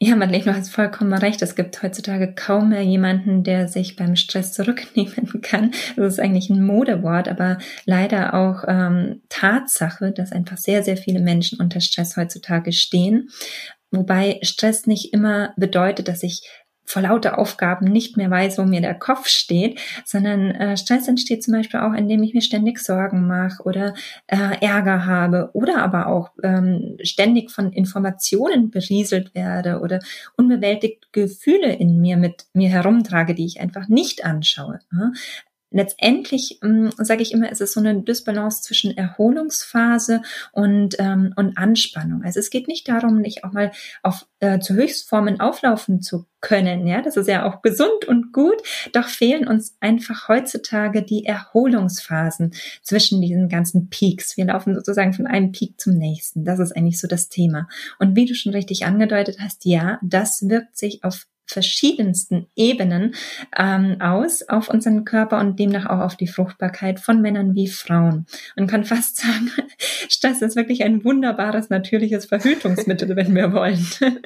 Ja, Madeleine, du hast vollkommen recht. Es gibt heutzutage kaum mehr jemanden, der sich beim Stress zurücknehmen kann. Das ist eigentlich ein Modewort, aber leider auch ähm, Tatsache, dass einfach sehr, sehr viele Menschen unter Stress heutzutage stehen. Wobei Stress nicht immer bedeutet, dass ich vor lauter Aufgaben nicht mehr weiß, wo mir der Kopf steht, sondern äh, Stress entsteht zum Beispiel auch, indem ich mir ständig Sorgen mache oder äh, Ärger habe oder aber auch ähm, ständig von Informationen berieselt werde oder unbewältigte Gefühle in mir mit mir herumtrage, die ich einfach nicht anschaue. Ja? letztendlich ähm, sage ich immer, es ist so eine Dysbalance zwischen Erholungsphase und, ähm, und Anspannung. Also es geht nicht darum, nicht auch mal auf äh, zu Höchstformen auflaufen zu können. Ja, das ist ja auch gesund und gut. Doch fehlen uns einfach heutzutage die Erholungsphasen zwischen diesen ganzen Peaks. Wir laufen sozusagen von einem Peak zum nächsten. Das ist eigentlich so das Thema. Und wie du schon richtig angedeutet hast, ja, das wirkt sich auf verschiedensten Ebenen ähm, aus auf unseren Körper und demnach auch auf die Fruchtbarkeit von Männern wie Frauen. Man kann fast sagen, Stress ist wirklich ein wunderbares natürliches Verhütungsmittel, wenn wir wollen.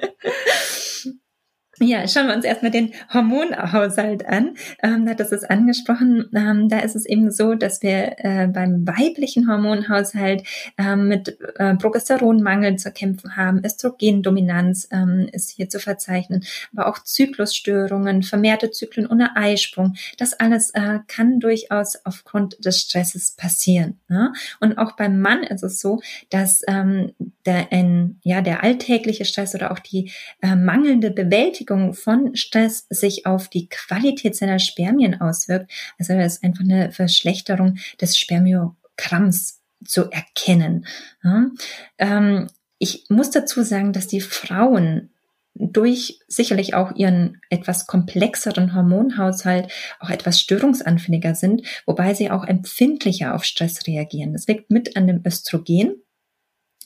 Ja, schauen wir uns erstmal den Hormonhaushalt an. Ähm, hat das ist angesprochen. Ähm, da ist es eben so, dass wir äh, beim weiblichen Hormonhaushalt ähm, mit äh, Progesteronmangel zu kämpfen haben. Östrogendominanz ähm, ist hier zu verzeichnen, aber auch Zyklusstörungen, vermehrte Zyklen ohne Eisprung. Das alles äh, kann durchaus aufgrund des Stresses passieren. Ne? Und auch beim Mann ist es so, dass ähm, der, ein, ja, der alltägliche Stress oder auch die äh, mangelnde Bewältigung Bewältigung von Stress sich auf die Qualität seiner Spermien auswirkt. Also da ist einfach eine Verschlechterung des Spermiogramms zu erkennen. Ja. Ähm, ich muss dazu sagen, dass die Frauen durch sicherlich auch ihren etwas komplexeren Hormonhaushalt auch etwas störungsanfälliger sind, wobei sie auch empfindlicher auf Stress reagieren. Das liegt mit an dem Östrogen,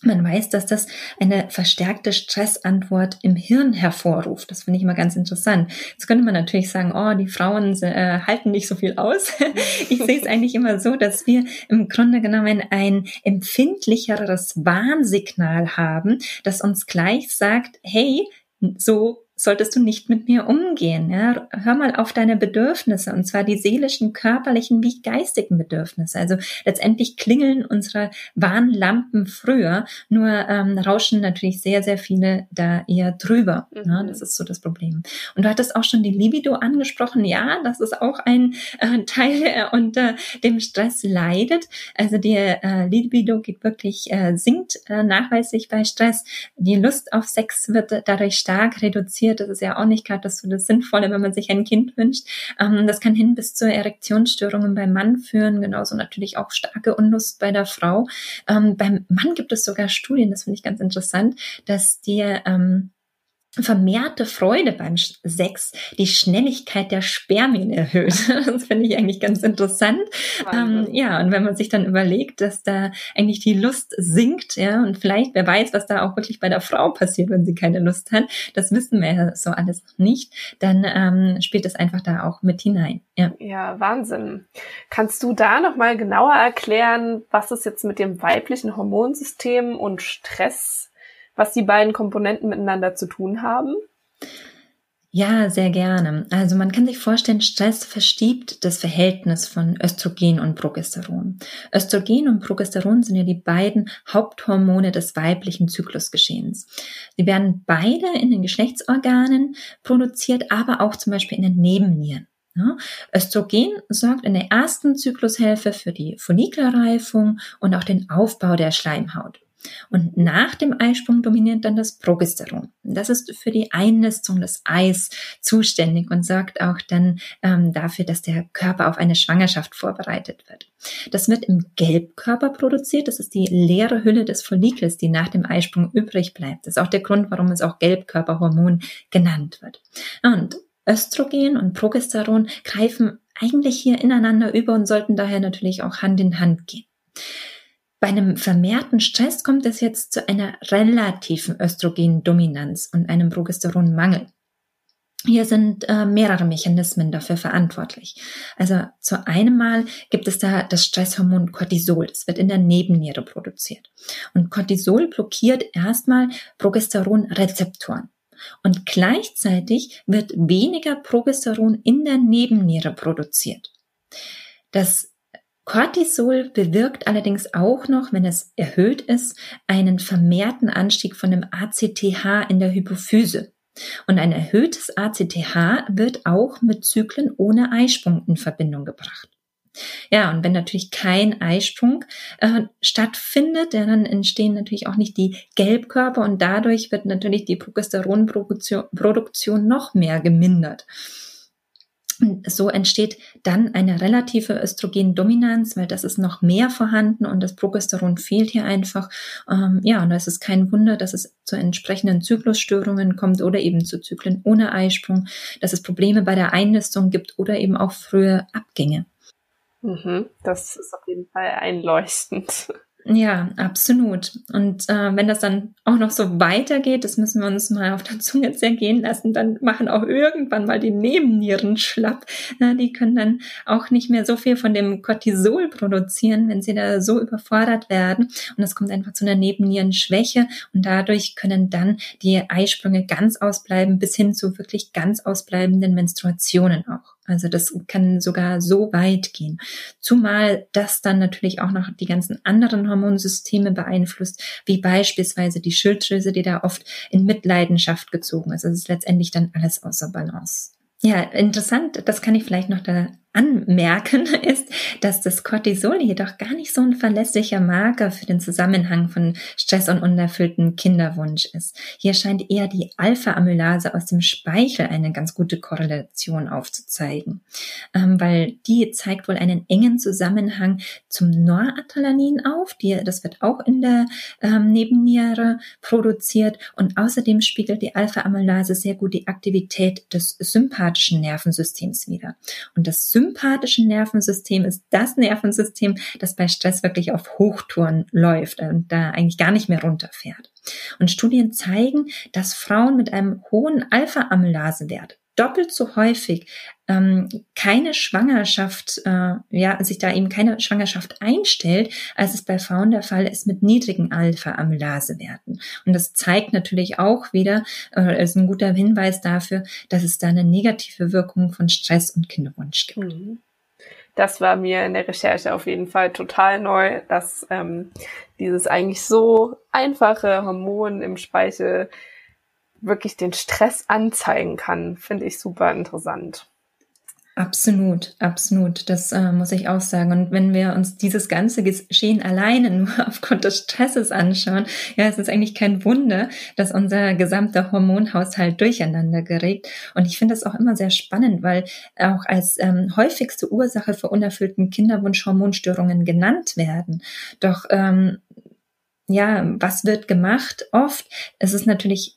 man weiß, dass das eine verstärkte Stressantwort im Hirn hervorruft. Das finde ich immer ganz interessant. Jetzt könnte man natürlich sagen, oh, die Frauen äh, halten nicht so viel aus. ich sehe es eigentlich immer so, dass wir im Grunde genommen ein empfindlicheres Warnsignal haben, das uns gleich sagt, hey, so solltest du nicht mit mir umgehen. Ja? Hör mal auf deine Bedürfnisse, und zwar die seelischen, körperlichen wie geistigen Bedürfnisse. Also letztendlich klingeln unsere Warnlampen früher, nur ähm, rauschen natürlich sehr, sehr viele da eher drüber. Mhm. Ja? Das ist so das Problem. Und du hattest auch schon die Libido angesprochen. Ja, das ist auch ein äh, Teil, der unter dem Stress leidet. Also die äh, Libido geht wirklich, äh, sinkt äh, nachweislich bei Stress. Die Lust auf Sex wird dadurch stark reduziert passiert. Das ist ja auch nicht gerade das, das Sinnvolle, wenn man sich ein Kind wünscht. Ähm, das kann hin bis zu Erektionsstörungen beim Mann führen, genauso natürlich auch starke Unlust bei der Frau. Ähm, beim Mann gibt es sogar Studien, das finde ich ganz interessant, dass die ähm, vermehrte Freude beim Sex die Schnelligkeit der Spermien erhöht. Das finde ich eigentlich ganz interessant. Ähm, ja, und wenn man sich dann überlegt, dass da eigentlich die Lust sinkt, ja, und vielleicht, wer weiß, was da auch wirklich bei der Frau passiert, wenn sie keine Lust hat, das wissen wir ja so alles noch nicht, dann ähm, spielt es einfach da auch mit hinein. Ja. ja, Wahnsinn. Kannst du da nochmal genauer erklären, was es jetzt mit dem weiblichen Hormonsystem und Stress was die beiden Komponenten miteinander zu tun haben? Ja, sehr gerne. Also man kann sich vorstellen, Stress verschiebt das Verhältnis von Östrogen und Progesteron. Östrogen und Progesteron sind ja die beiden Haupthormone des weiblichen Zyklusgeschehens. Sie werden beide in den Geschlechtsorganen produziert, aber auch zum Beispiel in den Nebennieren. Östrogen sorgt in der ersten Zyklushälfte für die Follikelreifung und auch den Aufbau der Schleimhaut. Und nach dem Eisprung dominiert dann das Progesteron. Das ist für die Einnistung des Eis zuständig und sorgt auch dann ähm, dafür, dass der Körper auf eine Schwangerschaft vorbereitet wird. Das wird im Gelbkörper produziert. Das ist die leere Hülle des Follikels, die nach dem Eisprung übrig bleibt. Das ist auch der Grund, warum es auch Gelbkörperhormon genannt wird. Und Östrogen und Progesteron greifen eigentlich hier ineinander über und sollten daher natürlich auch Hand in Hand gehen. Bei einem vermehrten Stress kommt es jetzt zu einer relativen Östrogendominanz und einem Progesteronmangel. Hier sind äh, mehrere Mechanismen dafür verantwortlich. Also zu einem Mal gibt es da das Stresshormon Cortisol. Das wird in der Nebenniere produziert. Und Cortisol blockiert erstmal Progesteronrezeptoren. Und gleichzeitig wird weniger Progesteron in der Nebenniere produziert. Das Cortisol bewirkt allerdings auch noch, wenn es erhöht ist, einen vermehrten Anstieg von dem ACTH in der Hypophyse. Und ein erhöhtes ACTH wird auch mit Zyklen ohne Eisprung in Verbindung gebracht. Ja, und wenn natürlich kein Eisprung äh, stattfindet, dann entstehen natürlich auch nicht die Gelbkörper und dadurch wird natürlich die Progesteronproduktion noch mehr gemindert. Und so entsteht dann eine relative Östrogendominanz, weil das ist noch mehr vorhanden und das Progesteron fehlt hier einfach. Ähm, ja, und da ist es kein Wunder, dass es zu entsprechenden Zyklusstörungen kommt oder eben zu Zyklen ohne Eisprung, dass es Probleme bei der Einnistung gibt oder eben auch frühe Abgänge. Mhm, das ist auf jeden Fall einleuchtend. Ja, absolut. Und äh, wenn das dann auch noch so weitergeht, das müssen wir uns mal auf der Zunge zergehen lassen, dann machen auch irgendwann mal die Nebennieren schlapp. Na, die können dann auch nicht mehr so viel von dem Cortisol produzieren, wenn sie da so überfordert werden. Und es kommt einfach zu einer Nebennierenschwäche und dadurch können dann die Eisprünge ganz ausbleiben bis hin zu wirklich ganz ausbleibenden Menstruationen auch. Also das kann sogar so weit gehen. Zumal das dann natürlich auch noch die ganzen anderen Hormonsysteme beeinflusst, wie beispielsweise die Schilddrüse, die da oft in Mitleidenschaft gezogen ist. Also es ist letztendlich dann alles außer Balance. Ja, interessant, das kann ich vielleicht noch da anmerken, ist, dass das Cortisol jedoch gar nicht so ein verlässlicher Marker für den Zusammenhang von Stress und unerfüllten Kinderwunsch ist. Hier scheint eher die Alpha-Amylase aus dem Speichel eine ganz gute Korrelation aufzuzeigen, ähm, weil die zeigt wohl einen engen Zusammenhang zum Noradrenalin auf. Die, das wird auch in der ähm, Nebenniere produziert und außerdem spiegelt die Alpha-Amylase sehr gut die Aktivität des sympathischen Nervensystems wider. Und das sympathischen Nervensystem ist das Nervensystem, das bei Stress wirklich auf Hochtouren läuft und da eigentlich gar nicht mehr runterfährt. Und Studien zeigen, dass Frauen mit einem hohen Alpha-Amylase-Wert doppelt so häufig ähm, keine Schwangerschaft, äh, ja, sich da eben keine Schwangerschaft einstellt, als es bei Frauen der Fall ist mit niedrigen Alpha-Amylase-Werten. Und das zeigt natürlich auch wieder, äh, ist ein guter Hinweis dafür, dass es da eine negative Wirkung von Stress und Kinderwunsch gibt. Mhm. Das war mir in der Recherche auf jeden Fall total neu, dass ähm, dieses eigentlich so einfache Hormon im Speichel wirklich den Stress anzeigen kann, finde ich super interessant. Absolut, absolut. Das äh, muss ich auch sagen. Und wenn wir uns dieses ganze Geschehen alleine nur aufgrund des Stresses anschauen, ja, es ist eigentlich kein Wunder, dass unser gesamter Hormonhaushalt durcheinander gerät. Und ich finde das auch immer sehr spannend, weil auch als ähm, häufigste Ursache für unerfüllten Kinderwunsch Hormonstörungen genannt werden. Doch ähm, ja, was wird gemacht? Oft es ist natürlich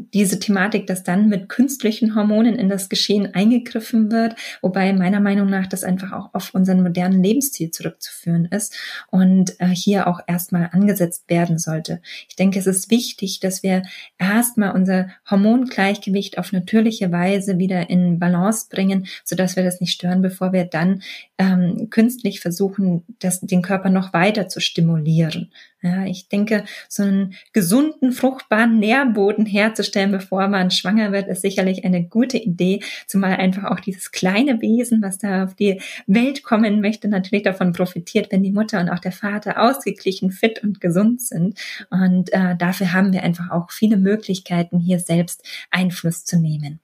diese Thematik, dass dann mit künstlichen Hormonen in das Geschehen eingegriffen wird, wobei meiner Meinung nach das einfach auch auf unseren modernen Lebensstil zurückzuführen ist und äh, hier auch erstmal angesetzt werden sollte. Ich denke, es ist wichtig, dass wir erstmal unser Hormongleichgewicht auf natürliche Weise wieder in Balance bringen, sodass wir das nicht stören, bevor wir dann ähm, künstlich versuchen, das, den Körper noch weiter zu stimulieren. Ja, ich denke, so einen gesunden, fruchtbaren Nährboden herzustellen, bevor man schwanger wird, ist sicherlich eine gute Idee, zumal einfach auch dieses kleine Wesen, was da auf die Welt kommen möchte, natürlich davon profitiert, wenn die Mutter und auch der Vater ausgeglichen, fit und gesund sind. Und äh, dafür haben wir einfach auch viele Möglichkeiten, hier selbst Einfluss zu nehmen.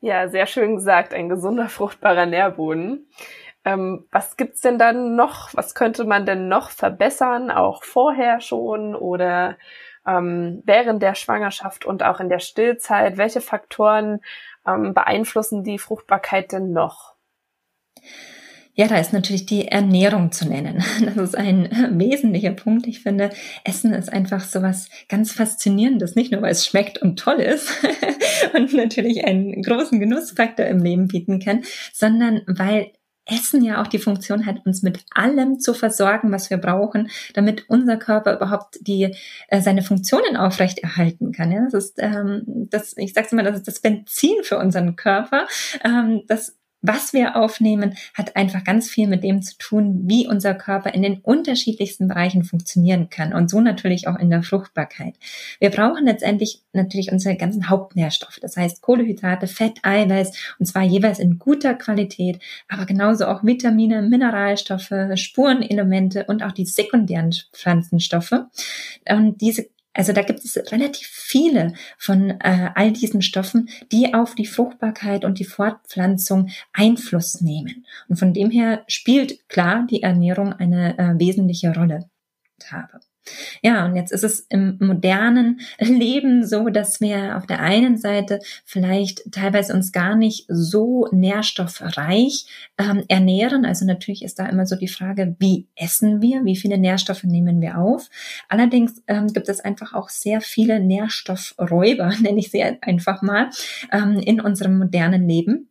Ja, sehr schön gesagt, ein gesunder, fruchtbarer Nährboden. Ähm, was gibt's denn dann noch? Was könnte man denn noch verbessern, auch vorher schon oder ähm, während der Schwangerschaft und auch in der Stillzeit? Welche Faktoren ähm, beeinflussen die Fruchtbarkeit denn noch? Ja, da ist natürlich die Ernährung zu nennen. Das ist ein wesentlicher Punkt. Ich finde, Essen ist einfach so was ganz Faszinierendes. Nicht nur, weil es schmeckt und toll ist und natürlich einen großen Genussfaktor im Leben bieten kann, sondern weil Essen ja auch die Funktion hat, uns mit allem zu versorgen, was wir brauchen, damit unser Körper überhaupt die äh, seine Funktionen aufrechterhalten kann. Ja? Das ist ähm, das, ich sag's immer, das ist das Benzin für unseren Körper, ähm, das was wir aufnehmen, hat einfach ganz viel mit dem zu tun, wie unser Körper in den unterschiedlichsten Bereichen funktionieren kann und so natürlich auch in der Fruchtbarkeit. Wir brauchen letztendlich natürlich unsere ganzen Hauptnährstoffe, das heißt Kohlehydrate, Fett, Eiweiß und zwar jeweils in guter Qualität, aber genauso auch Vitamine, Mineralstoffe, Spurenelemente und auch die sekundären Pflanzenstoffe. Und diese also da gibt es relativ viele von äh, all diesen Stoffen, die auf die Fruchtbarkeit und die Fortpflanzung Einfluss nehmen. Und von dem her spielt klar die Ernährung eine äh, wesentliche Rolle. Habe. Ja, und jetzt ist es im modernen Leben so, dass wir auf der einen Seite vielleicht teilweise uns gar nicht so nährstoffreich ähm, ernähren. Also natürlich ist da immer so die Frage, wie essen wir, wie viele Nährstoffe nehmen wir auf. Allerdings ähm, gibt es einfach auch sehr viele Nährstoffräuber, nenne ich sie einfach mal, ähm, in unserem modernen Leben.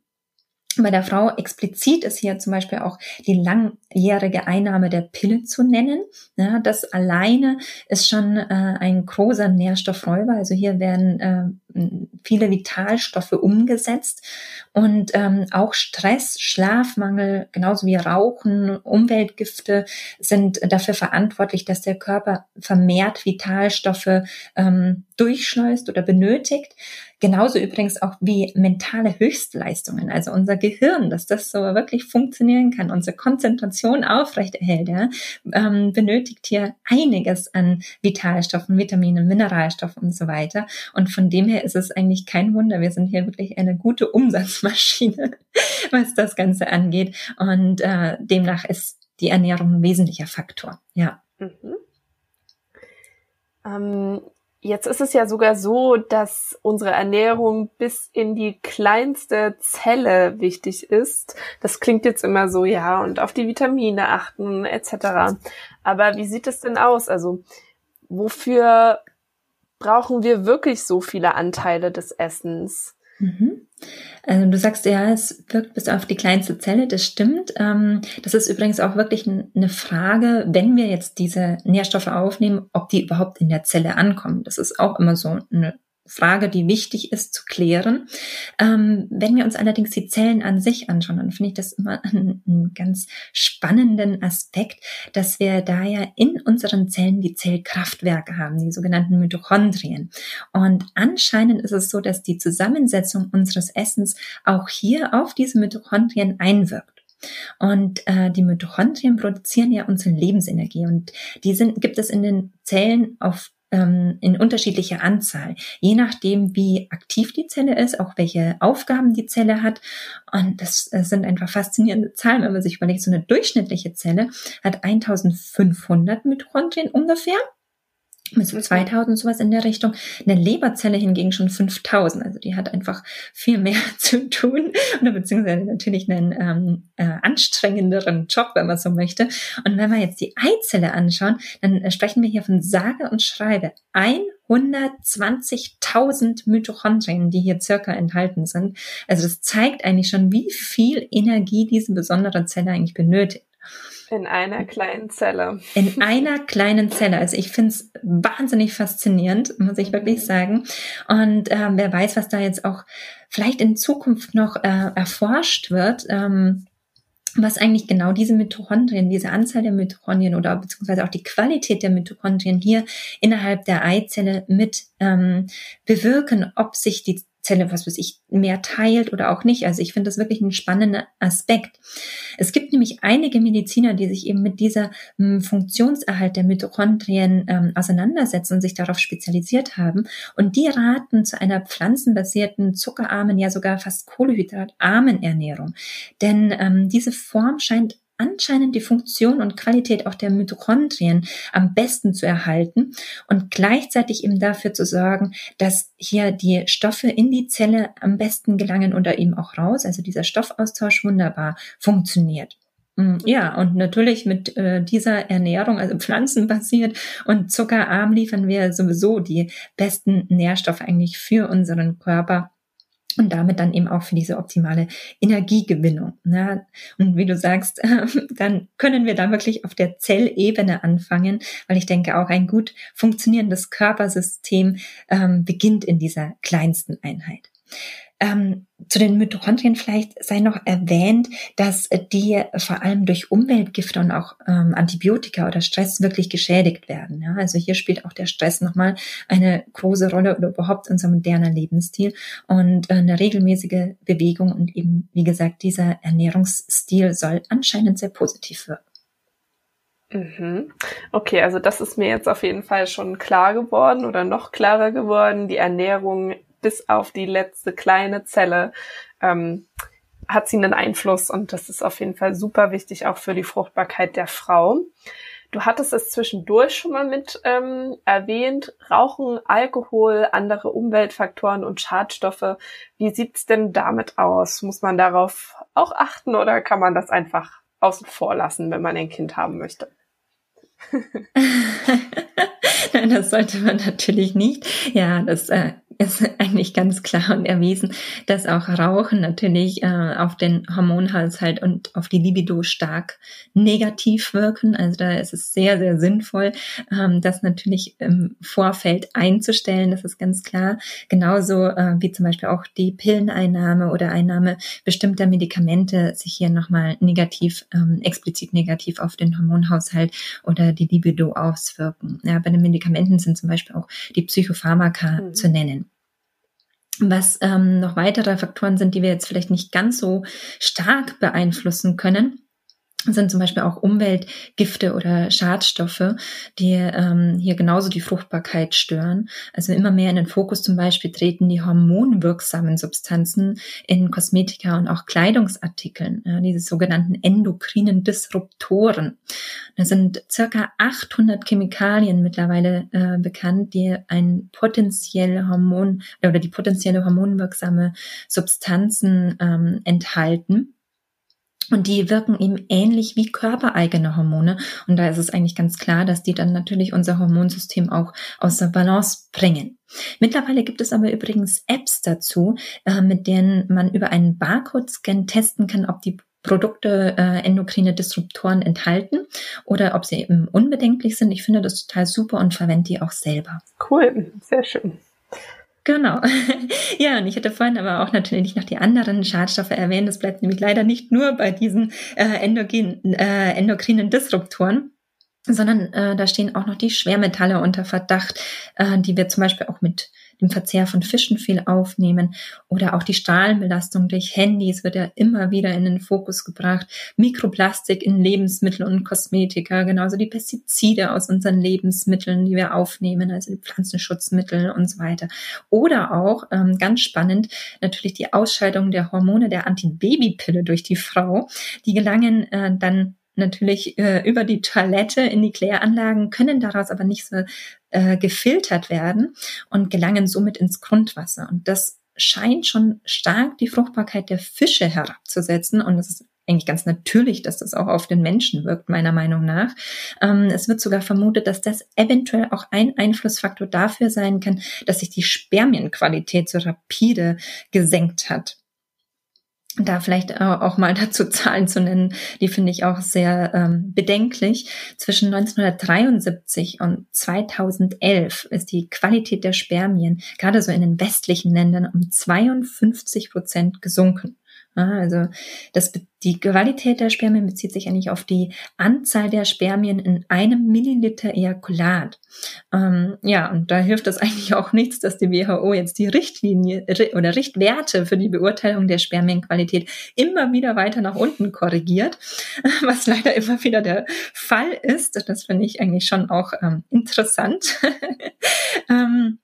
Bei der Frau explizit ist hier zum Beispiel auch die langjährige Einnahme der Pille zu nennen. Ja, das alleine ist schon äh, ein großer Nährstoffräuber. Also hier werden äh, viele Vitalstoffe umgesetzt und ähm, auch Stress, Schlafmangel, genauso wie Rauchen, Umweltgifte sind dafür verantwortlich, dass der Körper vermehrt Vitalstoffe ähm, durchschleust oder benötigt. Genauso übrigens auch wie mentale Höchstleistungen, also unser Gehirn, dass das so wirklich funktionieren kann, unsere Konzentration aufrechterhält, ja, ähm, benötigt hier einiges an Vitalstoffen, Vitaminen, Mineralstoffen und so weiter. Und von dem her ist es eigentlich kein Wunder, wir sind hier wirklich eine gute Umsatzmaschine, was das Ganze angeht. Und äh, demnach ist die Ernährung ein wesentlicher Faktor, ja. Mhm. Ähm, Jetzt ist es ja sogar so, dass unsere Ernährung bis in die kleinste Zelle wichtig ist. Das klingt jetzt immer so, ja, und auf die Vitamine achten etc. Aber wie sieht es denn aus? Also wofür brauchen wir wirklich so viele Anteile des Essens? Mhm. Also du sagst ja, es wirkt bis auf die kleinste Zelle, das stimmt. Ähm, das ist übrigens auch wirklich eine Frage, wenn wir jetzt diese Nährstoffe aufnehmen, ob die überhaupt in der Zelle ankommen. Das ist auch immer so eine Frage, die wichtig ist zu klären. Ähm, wenn wir uns allerdings die Zellen an sich anschauen, dann finde ich das immer einen, einen, ganz spannenden Aspekt, dass wir da ja in unseren Zellen die Zellkraftwerke haben, die sogenannten Mitochondrien. Und anscheinend ist es so, dass die Zusammensetzung unseres Essens auch hier auf diese Mitochondrien einwirkt. Und äh, die Mitochondrien produzieren ja unsere Lebensenergie und die sind, gibt es in den Zellen auf ähm, in unterschiedlicher Anzahl, je nachdem, wie aktiv die Zelle ist, auch welche Aufgaben die Zelle hat. Und das äh, sind einfach faszinierende Zahlen, wenn man sich überlegt, so eine durchschnittliche Zelle hat 1500 Mitochondrien ungefähr bis 2000 sowas in der Richtung. Eine Leberzelle hingegen schon 5000. Also die hat einfach viel mehr zu tun oder beziehungsweise natürlich einen ähm, äh, anstrengenderen Job, wenn man so möchte. Und wenn wir jetzt die Eizelle anschauen, dann äh, sprechen wir hier von sage und schreibe 120.000 Mitochondrien, die hier circa enthalten sind. Also das zeigt eigentlich schon, wie viel Energie diese besondere Zelle eigentlich benötigt. In einer kleinen Zelle. In einer kleinen Zelle. Also ich finde es wahnsinnig faszinierend, muss ich wirklich mhm. sagen. Und ähm, wer weiß, was da jetzt auch vielleicht in Zukunft noch äh, erforscht wird. Ähm, was eigentlich genau diese Mitochondrien, diese Anzahl der Mitochondrien oder beziehungsweise auch die Qualität der Mitochondrien hier innerhalb der Eizelle mit ähm, bewirken, ob sich die Zelle, was weiß ich, mehr teilt oder auch nicht. Also ich finde das wirklich ein spannender Aspekt. Es gibt nämlich einige Mediziner, die sich eben mit dieser m, hm, Funktionserhalt der Mitochondrien ähm, auseinandersetzen und sich darauf spezialisiert haben. Und die raten zu einer pflanzenbasierten, zuckerarmen, ja sogar fast kohlenhydratarmen Ernährung. Denn ähm, diese Form scheint anscheinend die Funktion und Qualität auch der Mitochondrien am besten zu erhalten und gleichzeitig eben dafür zu sorgen, dass hier die Stoffe in die Zelle am besten gelangen oder eben auch raus, also dieser Stoffaustausch wunderbar funktioniert. Mm, ja, und natürlich mit äh, dieser Ernährung, also pflanzenbasiert und zuckerarm, liefern wir sowieso die besten Nährstoffe eigentlich für unseren Körper und damit dann eben auch für diese optimale Energiegewinnung. Ne? Und wie du sagst, dann können wir da wirklich auf der Zellebene anfangen, weil ich denke, auch ein gut funktionierendes Körpersystem ähm, beginnt in dieser kleinsten Einheit. Ähm, zu den Mitochondrien vielleicht sei noch erwähnt, dass die vor allem durch Umweltgifte und auch ähm, Antibiotika oder Stress wirklich geschädigt werden. Ja? Also hier spielt auch der Stress nochmal eine große Rolle oder überhaupt unser moderner Lebensstil und äh, eine regelmäßige Bewegung und eben, wie gesagt, dieser Ernährungsstil soll anscheinend sehr positiv wirken. Mhm. Okay, also das ist mir jetzt auf jeden Fall schon klar geworden oder noch klarer geworden. Die Ernährung bis auf die letzte kleine Zelle ähm, hat sie einen Einfluss und das ist auf jeden Fall super wichtig auch für die Fruchtbarkeit der Frau. Du hattest es zwischendurch schon mal mit ähm, erwähnt, Rauchen, Alkohol, andere Umweltfaktoren und Schadstoffe. Wie sieht's denn damit aus? Muss man darauf auch achten oder kann man das einfach außen vor lassen, wenn man ein Kind haben möchte? Nein, das sollte man natürlich nicht. Ja, das äh, ist eigentlich ganz klar und erwiesen, dass auch Rauchen natürlich äh, auf den Hormonhaushalt und auf die Libido stark negativ wirken. Also da ist es sehr, sehr sinnvoll, ähm, das natürlich im Vorfeld einzustellen. Das ist ganz klar. Genauso äh, wie zum Beispiel auch die Pilleneinnahme oder Einnahme bestimmter Medikamente sich hier nochmal negativ, ähm, explizit negativ auf den Hormonhaushalt oder die Libido auswirken. Ja, bei den Medikamenten sind zum Beispiel auch die Psychopharmaka mhm. zu nennen. Was ähm, noch weitere Faktoren sind, die wir jetzt vielleicht nicht ganz so stark beeinflussen können, sind zum Beispiel auch Umweltgifte oder Schadstoffe, die ähm, hier genauso die Fruchtbarkeit stören. Also immer mehr in den Fokus zum Beispiel treten die hormonwirksamen Substanzen in Kosmetika und auch Kleidungsartikeln, ja, diese sogenannten endokrinen Disruptoren. Da sind circa 800 Chemikalien mittlerweile äh, bekannt, die ein potenziell Hormon oder die potenzielle hormonwirksame Substanzen ähm, enthalten. Und die wirken eben ähnlich wie körpereigene Hormone. Und da ist es eigentlich ganz klar, dass die dann natürlich unser Hormonsystem auch aus der Balance bringen. Mittlerweile gibt es aber übrigens Apps dazu, äh, mit denen man über einen Barcode-Scan testen kann, ob die Produkte äh, endokrine Disruptoren enthalten oder ob sie eben unbedenklich sind. Ich finde das total super und verwende die auch selber. Cool, sehr schön. Genau. ja, und ich hatte vorhin aber auch natürlich noch die anderen Schadstoffe erwähnt. Das bleibt nämlich leider nicht nur bei diesen äh, endogen, äh, endokrinen Disruptoren sondern äh, da stehen auch noch die Schwermetalle unter Verdacht, äh, die wir zum Beispiel auch mit dem Verzehr von Fischen viel aufnehmen oder auch die Strahlenbelastung durch Handys wird ja immer wieder in den Fokus gebracht. Mikroplastik in Lebensmitteln und Kosmetika, genauso die Pestizide aus unseren Lebensmitteln, die wir aufnehmen, also die Pflanzenschutzmittel und so weiter. Oder auch, ähm, ganz spannend, natürlich die Ausscheidung der Hormone der Antibabypille durch die Frau. Die gelangen äh, dann natürlich äh, über die Toilette in die Kläranlagen, können daraus aber nicht so äh, gefiltert werden und gelangen somit ins Grundwasser. Und das scheint schon stark die Fruchtbarkeit der Fische herabzusetzen. Und es ist eigentlich ganz natürlich, dass das auch auf den Menschen wirkt, meiner Meinung nach. Ähm, es wird sogar vermutet, dass das eventuell auch ein Einflussfaktor dafür sein kann, dass sich die Spermienqualität so rapide gesenkt hat da vielleicht auch mal dazu Zahlen zu nennen, die finde ich auch sehr ähm, bedenklich. Zwischen 1973 und 2011 ist die Qualität der Spermien gerade so in den westlichen Ländern um 52 Prozent gesunken. Also das, die Qualität der Spermien bezieht sich eigentlich auf die Anzahl der Spermien in einem Milliliter Ejakulat. Ähm, ja, und da hilft es eigentlich auch nichts, dass die WHO jetzt die Richtlinie oder Richtwerte für die Beurteilung der Spermienqualität immer wieder weiter nach unten korrigiert, was leider immer wieder der Fall ist. Das finde ich eigentlich schon auch ähm, interessant. ähm,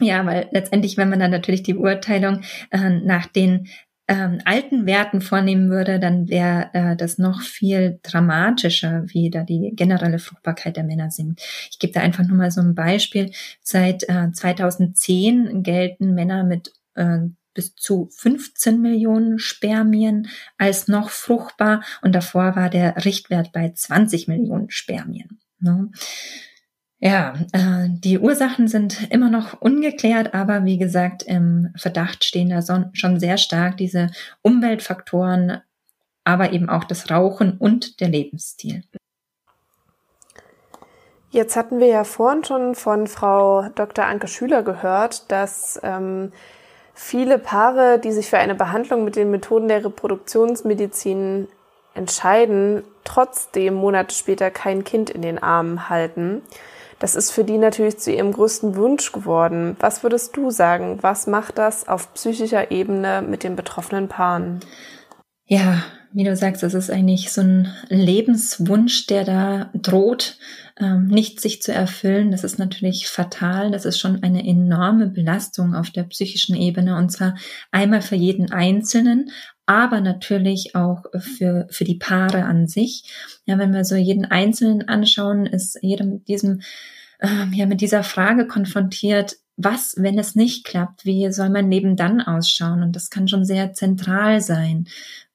ja, weil letztendlich, wenn man dann natürlich die Beurteilung äh, nach den ähm, alten Werten vornehmen würde, dann wäre äh, das noch viel dramatischer, wie da die generelle Fruchtbarkeit der Männer sinkt. Ich gebe da einfach nur mal so ein Beispiel. Seit äh, 2010 gelten Männer mit äh, bis zu 15 Millionen Spermien als noch fruchtbar und davor war der Richtwert bei 20 Millionen Spermien. Ne? Ja, äh, die Ursachen sind immer noch ungeklärt, aber wie gesagt, im Verdacht stehen da schon sehr stark diese Umweltfaktoren, aber eben auch das Rauchen und der Lebensstil. Jetzt hatten wir ja vorhin schon von Frau Dr. Anke Schüler gehört, dass ähm, viele Paare, die sich für eine Behandlung mit den Methoden der Reproduktionsmedizin entscheiden, trotzdem Monate später kein Kind in den Armen halten. Das ist für die natürlich zu ihrem größten Wunsch geworden. Was würdest du sagen? Was macht das auf psychischer Ebene mit den betroffenen Paaren? Ja, wie du sagst, es ist eigentlich so ein Lebenswunsch, der da droht, ähm, nicht sich zu erfüllen. Das ist natürlich fatal. Das ist schon eine enorme Belastung auf der psychischen Ebene und zwar einmal für jeden Einzelnen, aber natürlich auch für, für die Paare an sich. Ja, wenn wir so jeden Einzelnen anschauen, ist jeder mit diesem, äh, ja, mit dieser Frage konfrontiert, was, wenn es nicht klappt? Wie soll mein Leben dann ausschauen? Und das kann schon sehr zentral sein.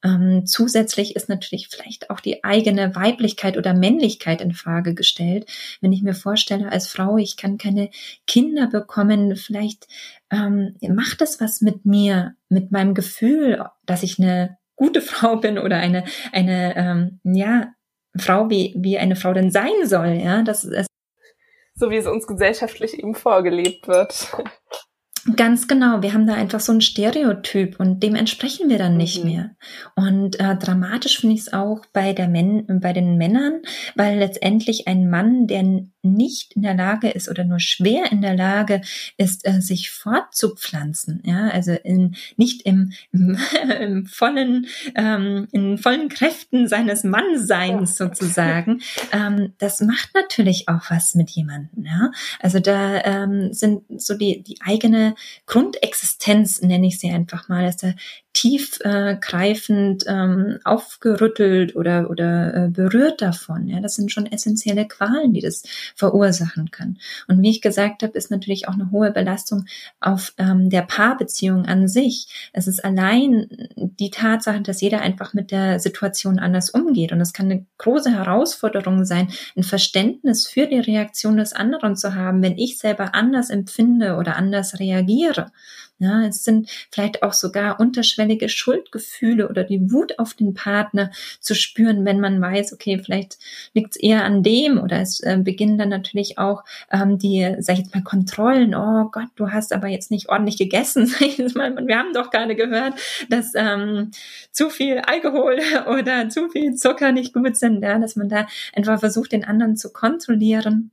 Ähm, zusätzlich ist natürlich vielleicht auch die eigene Weiblichkeit oder Männlichkeit in Frage gestellt. Wenn ich mir vorstelle, als Frau, ich kann keine Kinder bekommen, vielleicht ähm, macht es was mit mir, mit meinem Gefühl, dass ich eine gute Frau bin oder eine, eine, ähm, ja, Frau, wie, wie eine Frau denn sein soll, ja, das ist so wie es uns gesellschaftlich eben vorgelebt wird. Ganz genau, wir haben da einfach so ein Stereotyp und dem entsprechen wir dann nicht mhm. mehr. Und äh, dramatisch finde ich es auch bei, der Men bei den Männern, weil letztendlich ein Mann, der nicht in der Lage ist oder nur schwer in der Lage ist, äh, sich fortzupflanzen, ja, also in, nicht im, im, im vollen, ähm, in vollen Kräften seines Mannseins ja. sozusagen, ähm, das macht natürlich auch was mit jemandem, ja. Also da ähm, sind so die, die eigene Grundexistenz, nenne ich sie einfach mal, ist da tiefgreifend äh, ähm, aufgerüttelt oder, oder äh, berührt davon. Ja, das sind schon essentielle Qualen, die das verursachen kann. Und wie ich gesagt habe, ist natürlich auch eine hohe Belastung auf ähm, der Paarbeziehung an sich. Es ist allein die Tatsache, dass jeder einfach mit der Situation anders umgeht. Und es kann eine große Herausforderung sein, ein Verständnis für die Reaktion des anderen zu haben, wenn ich selber anders empfinde oder anders reagiere. Ja, es sind vielleicht auch sogar unterschwellige Schuldgefühle oder die Wut auf den Partner zu spüren, wenn man weiß, okay, vielleicht liegt es eher an dem oder es äh, beginnen dann natürlich auch ähm, die, sag ich jetzt mal, Kontrollen. Oh Gott, du hast aber jetzt nicht ordentlich gegessen. Wir haben doch gerade gehört, dass ähm, zu viel Alkohol oder zu viel Zucker nicht gut sind, ja, dass man da einfach versucht, den anderen zu kontrollieren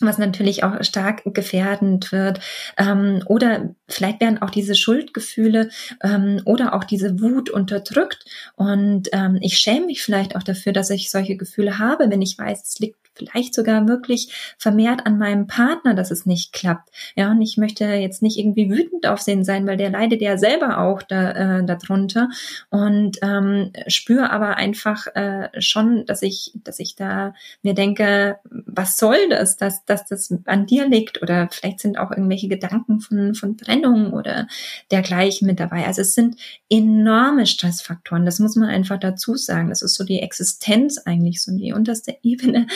was natürlich auch stark gefährdend wird. Ähm, oder vielleicht werden auch diese Schuldgefühle ähm, oder auch diese Wut unterdrückt. Und ähm, ich schäme mich vielleicht auch dafür, dass ich solche Gefühle habe, wenn ich weiß, es liegt vielleicht sogar wirklich vermehrt an meinem Partner, dass es nicht klappt. Ja, und ich möchte jetzt nicht irgendwie wütend aufsehen sein, weil der leidet ja selber auch da, äh, darunter und ähm, spüre aber einfach äh, schon, dass ich, dass ich da mir denke, was soll das, dass, dass das an dir liegt oder vielleicht sind auch irgendwelche Gedanken von, von Trennung oder dergleichen mit dabei. Also es sind enorme Stressfaktoren, das muss man einfach dazu sagen. Das ist so die Existenz eigentlich, so die unterste Ebene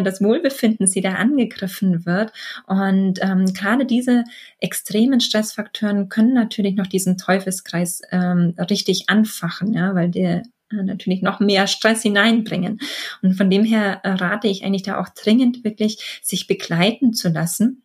des Wohlbefindens, die da angegriffen wird. Und ähm, gerade diese extremen Stressfaktoren können natürlich noch diesen Teufelskreis ähm, richtig anfachen, ja, weil der äh, natürlich noch mehr Stress hineinbringen. Und von dem her äh, rate ich eigentlich da auch dringend wirklich, sich begleiten zu lassen.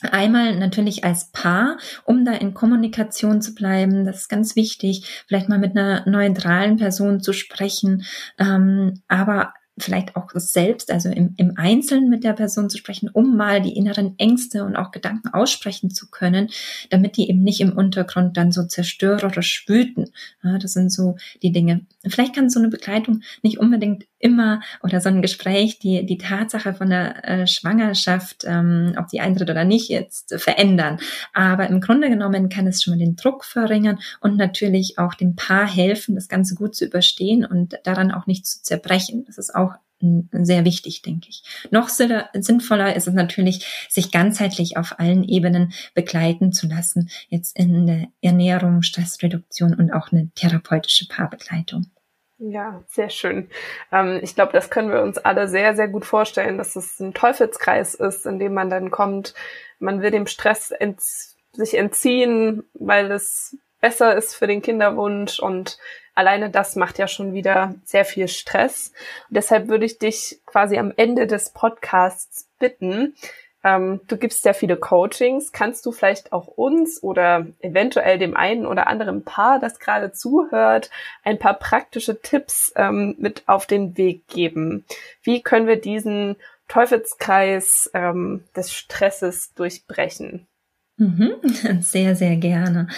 Einmal natürlich als Paar, um da in Kommunikation zu bleiben, das ist ganz wichtig, vielleicht mal mit einer neutralen Person zu sprechen, ähm, aber vielleicht auch selbst, also im, im Einzelnen mit der Person zu sprechen, um mal die inneren Ängste und auch Gedanken aussprechen zu können, damit die eben nicht im Untergrund dann so zerstörerisch wüten. Ja, das sind so die Dinge. Vielleicht kann so eine Begleitung nicht unbedingt immer oder so ein Gespräch die, die Tatsache von der äh, Schwangerschaft, ähm, ob die eintritt oder nicht, jetzt äh, verändern. Aber im Grunde genommen kann es schon mal den Druck verringern und natürlich auch dem Paar helfen, das Ganze gut zu überstehen und daran auch nicht zu zerbrechen. Das ist auch sehr wichtig, denke ich. Noch sinnvoller ist es natürlich, sich ganzheitlich auf allen Ebenen begleiten zu lassen, jetzt in der Ernährung, Stressreduktion und auch eine therapeutische Paarbegleitung. Ja, sehr schön. Ähm, ich glaube, das können wir uns alle sehr, sehr gut vorstellen, dass es ein Teufelskreis ist, in dem man dann kommt. Man will dem Stress ent sich entziehen, weil es besser ist für den Kinderwunsch und alleine das macht ja schon wieder sehr viel Stress. Und deshalb würde ich dich quasi am Ende des Podcasts bitten, ähm, du gibst ja viele Coachings. Kannst du vielleicht auch uns oder eventuell dem einen oder anderen Paar, das gerade zuhört, ein paar praktische Tipps ähm, mit auf den Weg geben? Wie können wir diesen Teufelskreis ähm, des Stresses durchbrechen? Mhm, sehr, sehr gerne.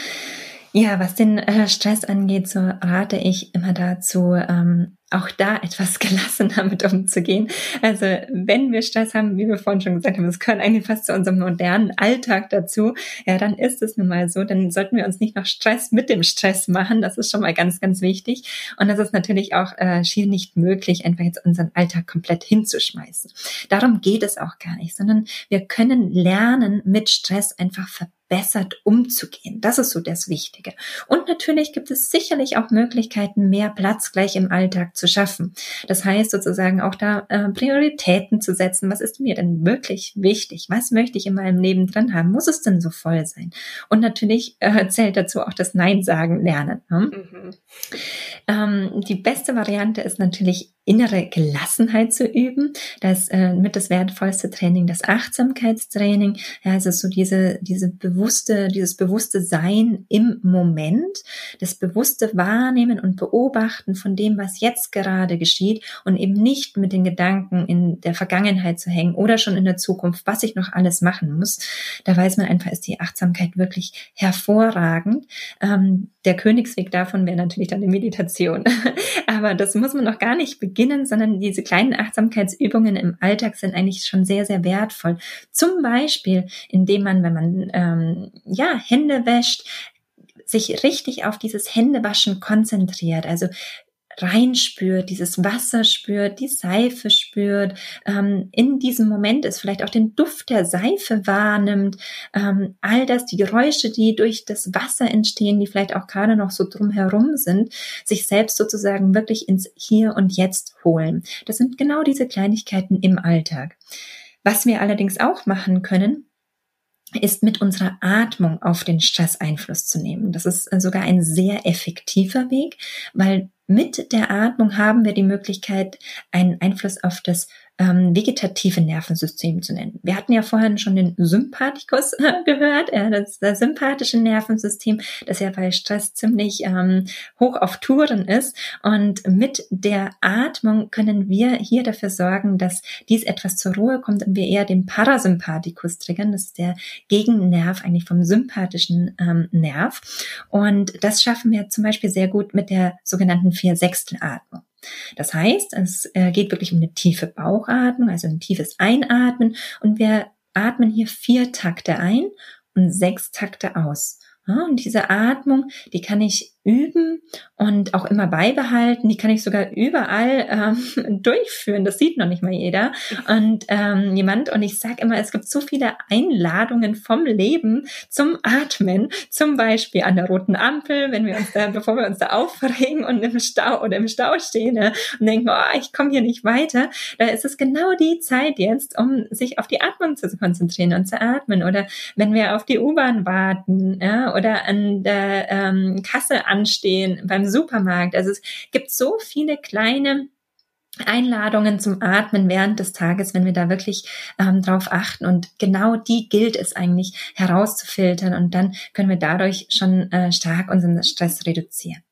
Ja, was den äh, Stress angeht, so rate ich immer dazu, ähm, auch da etwas gelassener mit umzugehen. Also wenn wir Stress haben, wie wir vorhin schon gesagt haben, das gehört eigentlich fast zu unserem modernen Alltag dazu, ja, dann ist es nun mal so. Dann sollten wir uns nicht noch Stress mit dem Stress machen. Das ist schon mal ganz, ganz wichtig. Und das ist natürlich auch äh, schier nicht möglich, einfach jetzt unseren Alltag komplett hinzuschmeißen. Darum geht es auch gar nicht, sondern wir können lernen, mit Stress einfach verbessern verbessert umzugehen. Das ist so das Wichtige. Und natürlich gibt es sicherlich auch Möglichkeiten, mehr Platz gleich im Alltag zu schaffen. Das heißt sozusagen auch da äh, Prioritäten zu setzen. Was ist mir denn wirklich wichtig? Was möchte ich in meinem Leben drin haben? Muss es denn so voll sein? Und natürlich äh, zählt dazu auch das Nein sagen lernen. Hm? Mhm. Ähm, die beste Variante ist natürlich innere Gelassenheit zu üben. Das äh, mit das wertvollste Training, das Achtsamkeitstraining. Ja, also so diese, diese bewusste, dieses bewusste Sein im Moment, das bewusste Wahrnehmen und Beobachten von dem, was jetzt gerade geschieht und eben nicht mit den Gedanken in der Vergangenheit zu hängen oder schon in der Zukunft, was ich noch alles machen muss. Da weiß man einfach, ist die Achtsamkeit wirklich hervorragend. Ähm, der Königsweg davon wäre natürlich dann die Meditation. Aber das muss man noch gar nicht beginnen sondern diese kleinen Achtsamkeitsübungen im Alltag sind eigentlich schon sehr, sehr wertvoll. Zum Beispiel, indem man, wenn man ähm, ja Hände wäscht, sich richtig auf dieses Händewaschen konzentriert. Also reinspürt, dieses Wasser spürt, die Seife spürt, ähm, in diesem Moment ist vielleicht auch den Duft der Seife wahrnimmt, ähm, all das, die Geräusche, die durch das Wasser entstehen, die vielleicht auch gerade noch so drumherum sind, sich selbst sozusagen wirklich ins Hier und Jetzt holen. Das sind genau diese Kleinigkeiten im Alltag. Was wir allerdings auch machen können, ist mit unserer Atmung auf den Stress Einfluss zu nehmen. Das ist sogar ein sehr effektiver Weg, weil mit der Atmung haben wir die Möglichkeit, einen Einfluss auf das ähm, vegetative Nervensystem zu nennen. Wir hatten ja vorhin schon den Sympathikus gehört, ja, das, das sympathische Nervensystem, das ja bei Stress ziemlich ähm, hoch auf Touren ist. Und mit der Atmung können wir hier dafür sorgen, dass dies etwas zur Ruhe kommt und wir eher den Parasympathikus triggern. Das ist der Gegennerv eigentlich vom sympathischen ähm, Nerv. Und das schaffen wir zum Beispiel sehr gut mit der sogenannten Vier-Sechstel-Atmung. Das heißt, es äh, geht wirklich um eine tiefe Bauchatmung, also ein tiefes Einatmen und wir atmen hier vier Takte ein und sechs Takte aus. und diese Atmung, die kann ich üben und auch immer beibehalten. Die kann ich sogar überall ähm, durchführen. Das sieht noch nicht mal jeder. Und ähm, jemand, und ich sage immer, es gibt so viele Einladungen vom Leben zum Atmen. Zum Beispiel an der roten Ampel, wenn wir uns da, bevor wir uns da aufregen und im Stau oder im Stau stehen ne, und denken, oh, ich komme hier nicht weiter, da ist es genau die Zeit jetzt, um sich auf die Atmung zu konzentrieren und zu atmen. Oder wenn wir auf die U-Bahn warten ja, oder an der ähm, Kasse anstehen beim Supermarkt. Also es gibt so viele kleine Einladungen zum Atmen während des Tages, wenn wir da wirklich ähm, drauf achten. Und genau die gilt es eigentlich herauszufiltern und dann können wir dadurch schon äh, stark unseren Stress reduzieren.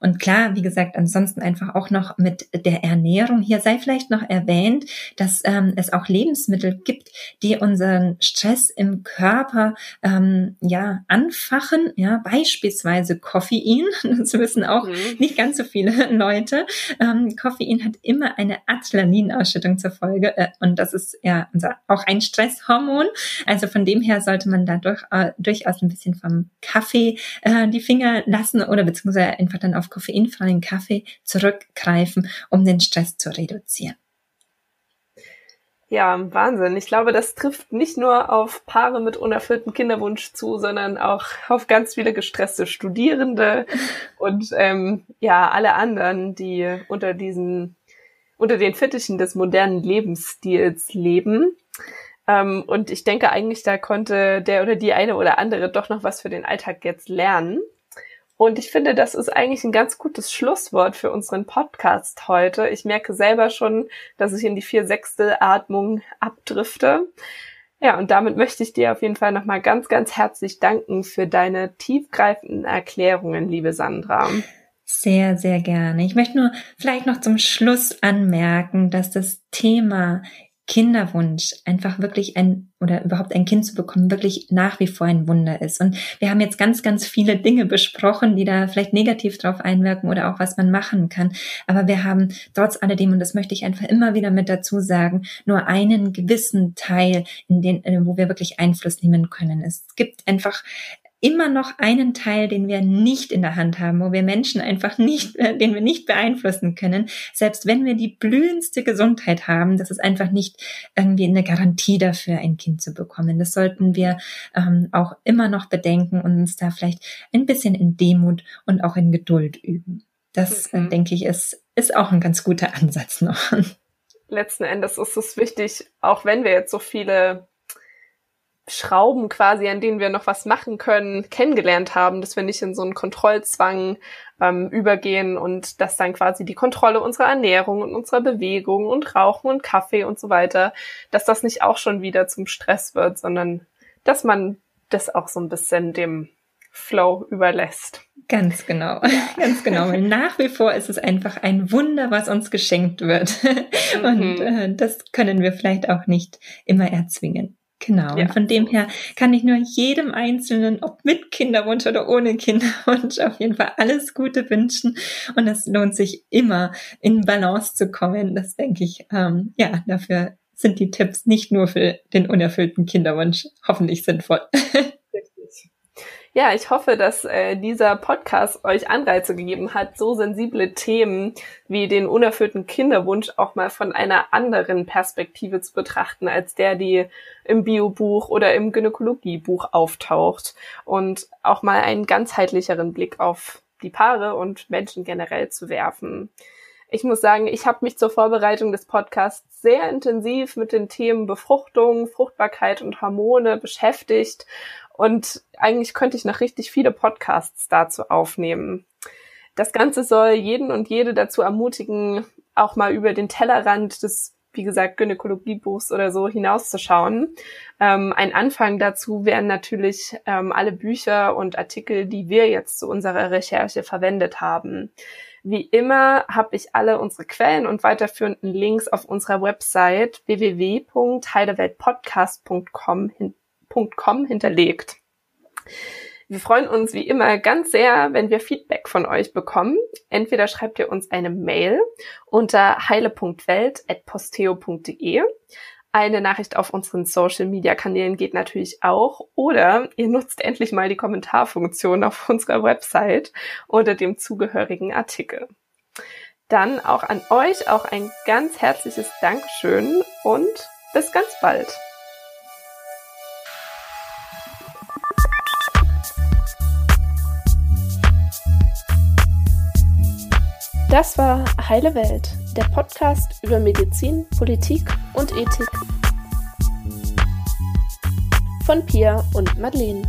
Und klar, wie gesagt, ansonsten einfach auch noch mit der Ernährung. Hier sei vielleicht noch erwähnt, dass ähm, es auch Lebensmittel gibt, die unseren Stress im Körper ähm, ja anfachen. Ja, beispielsweise Koffein. Das wissen auch mhm. nicht ganz so viele Leute. Ähm, Koffein hat immer eine Adrenalinausschüttung zur Folge äh, und das ist ja unser, auch ein Stresshormon. Also von dem her sollte man da durch, äh, durchaus ein bisschen vom Kaffee äh, die Finger lassen oder beziehungsweise einfach dann auf koffeinfreien Kaffee zurückgreifen, um den Stress zu reduzieren. Ja, Wahnsinn. Ich glaube, das trifft nicht nur auf Paare mit unerfülltem Kinderwunsch zu, sondern auch auf ganz viele gestresste Studierende und ähm, ja, alle anderen, die unter diesen, unter den Fittichen des modernen Lebensstils leben. Ähm, und ich denke eigentlich, da konnte der oder die eine oder andere doch noch was für den Alltag jetzt lernen. Und ich finde, das ist eigentlich ein ganz gutes Schlusswort für unseren Podcast heute. Ich merke selber schon, dass ich in die vier Sechste Atmung abdrifte. Ja, und damit möchte ich dir auf jeden Fall nochmal ganz, ganz herzlich danken für deine tiefgreifenden Erklärungen, liebe Sandra. Sehr, sehr gerne. Ich möchte nur vielleicht noch zum Schluss anmerken, dass das Thema Kinderwunsch einfach wirklich ein oder überhaupt ein Kind zu bekommen wirklich nach wie vor ein Wunder ist. Und wir haben jetzt ganz, ganz viele Dinge besprochen, die da vielleicht negativ drauf einwirken oder auch was man machen kann. Aber wir haben trotz alledem, und das möchte ich einfach immer wieder mit dazu sagen, nur einen gewissen Teil, in den, wo wir wirklich Einfluss nehmen können. Es gibt einfach immer noch einen Teil, den wir nicht in der Hand haben, wo wir Menschen einfach nicht, äh, den wir nicht beeinflussen können. Selbst wenn wir die blühendste Gesundheit haben, das ist einfach nicht irgendwie eine Garantie dafür, ein Kind zu bekommen. Das sollten wir ähm, auch immer noch bedenken und uns da vielleicht ein bisschen in Demut und auch in Geduld üben. Das, äh, mhm. denke ich, ist, ist auch ein ganz guter Ansatz noch. Letzten Endes ist es wichtig, auch wenn wir jetzt so viele Schrauben quasi, an denen wir noch was machen können, kennengelernt haben, dass wir nicht in so einen Kontrollzwang ähm, übergehen und dass dann quasi die Kontrolle unserer Ernährung und unserer Bewegung und Rauchen und Kaffee und so weiter, dass das nicht auch schon wieder zum Stress wird, sondern dass man das auch so ein bisschen dem Flow überlässt. Ganz genau, ganz genau. Nach wie vor ist es einfach ein Wunder, was uns geschenkt wird. Und mhm. äh, das können wir vielleicht auch nicht immer erzwingen. Genau. Ja. Und von dem her kann ich nur jedem Einzelnen, ob mit Kinderwunsch oder ohne Kinderwunsch, auf jeden Fall alles Gute wünschen. Und es lohnt sich immer in Balance zu kommen. Das denke ich, ähm, ja, dafür sind die Tipps nicht nur für den unerfüllten Kinderwunsch hoffentlich sinnvoll. Ja, ich hoffe, dass äh, dieser Podcast euch Anreize gegeben hat, so sensible Themen wie den unerfüllten Kinderwunsch auch mal von einer anderen Perspektive zu betrachten, als der, die im Biobuch oder im Gynäkologiebuch auftaucht und auch mal einen ganzheitlicheren Blick auf die Paare und Menschen generell zu werfen. Ich muss sagen, ich habe mich zur Vorbereitung des Podcasts sehr intensiv mit den Themen Befruchtung, Fruchtbarkeit und Hormone beschäftigt und eigentlich könnte ich noch richtig viele Podcasts dazu aufnehmen. Das Ganze soll jeden und jede dazu ermutigen, auch mal über den Tellerrand des, wie gesagt, Gynäkologiebuchs oder so hinauszuschauen. Ähm, ein Anfang dazu wären natürlich ähm, alle Bücher und Artikel, die wir jetzt zu unserer Recherche verwendet haben. Wie immer habe ich alle unsere Quellen und weiterführenden Links auf unserer Website www.heideweltpodcast.com hin .com hinterlegt. Wir freuen uns wie immer ganz sehr, wenn wir Feedback von euch bekommen. Entweder schreibt ihr uns eine Mail unter heile.welt.posteo.de. Eine Nachricht auf unseren Social Media Kanälen geht natürlich auch. Oder ihr nutzt endlich mal die Kommentarfunktion auf unserer Website unter dem zugehörigen Artikel. Dann auch an euch auch ein ganz herzliches Dankeschön und bis ganz bald. Das war Heile Welt, der Podcast über Medizin, Politik und Ethik. Von Pia und Madeleine.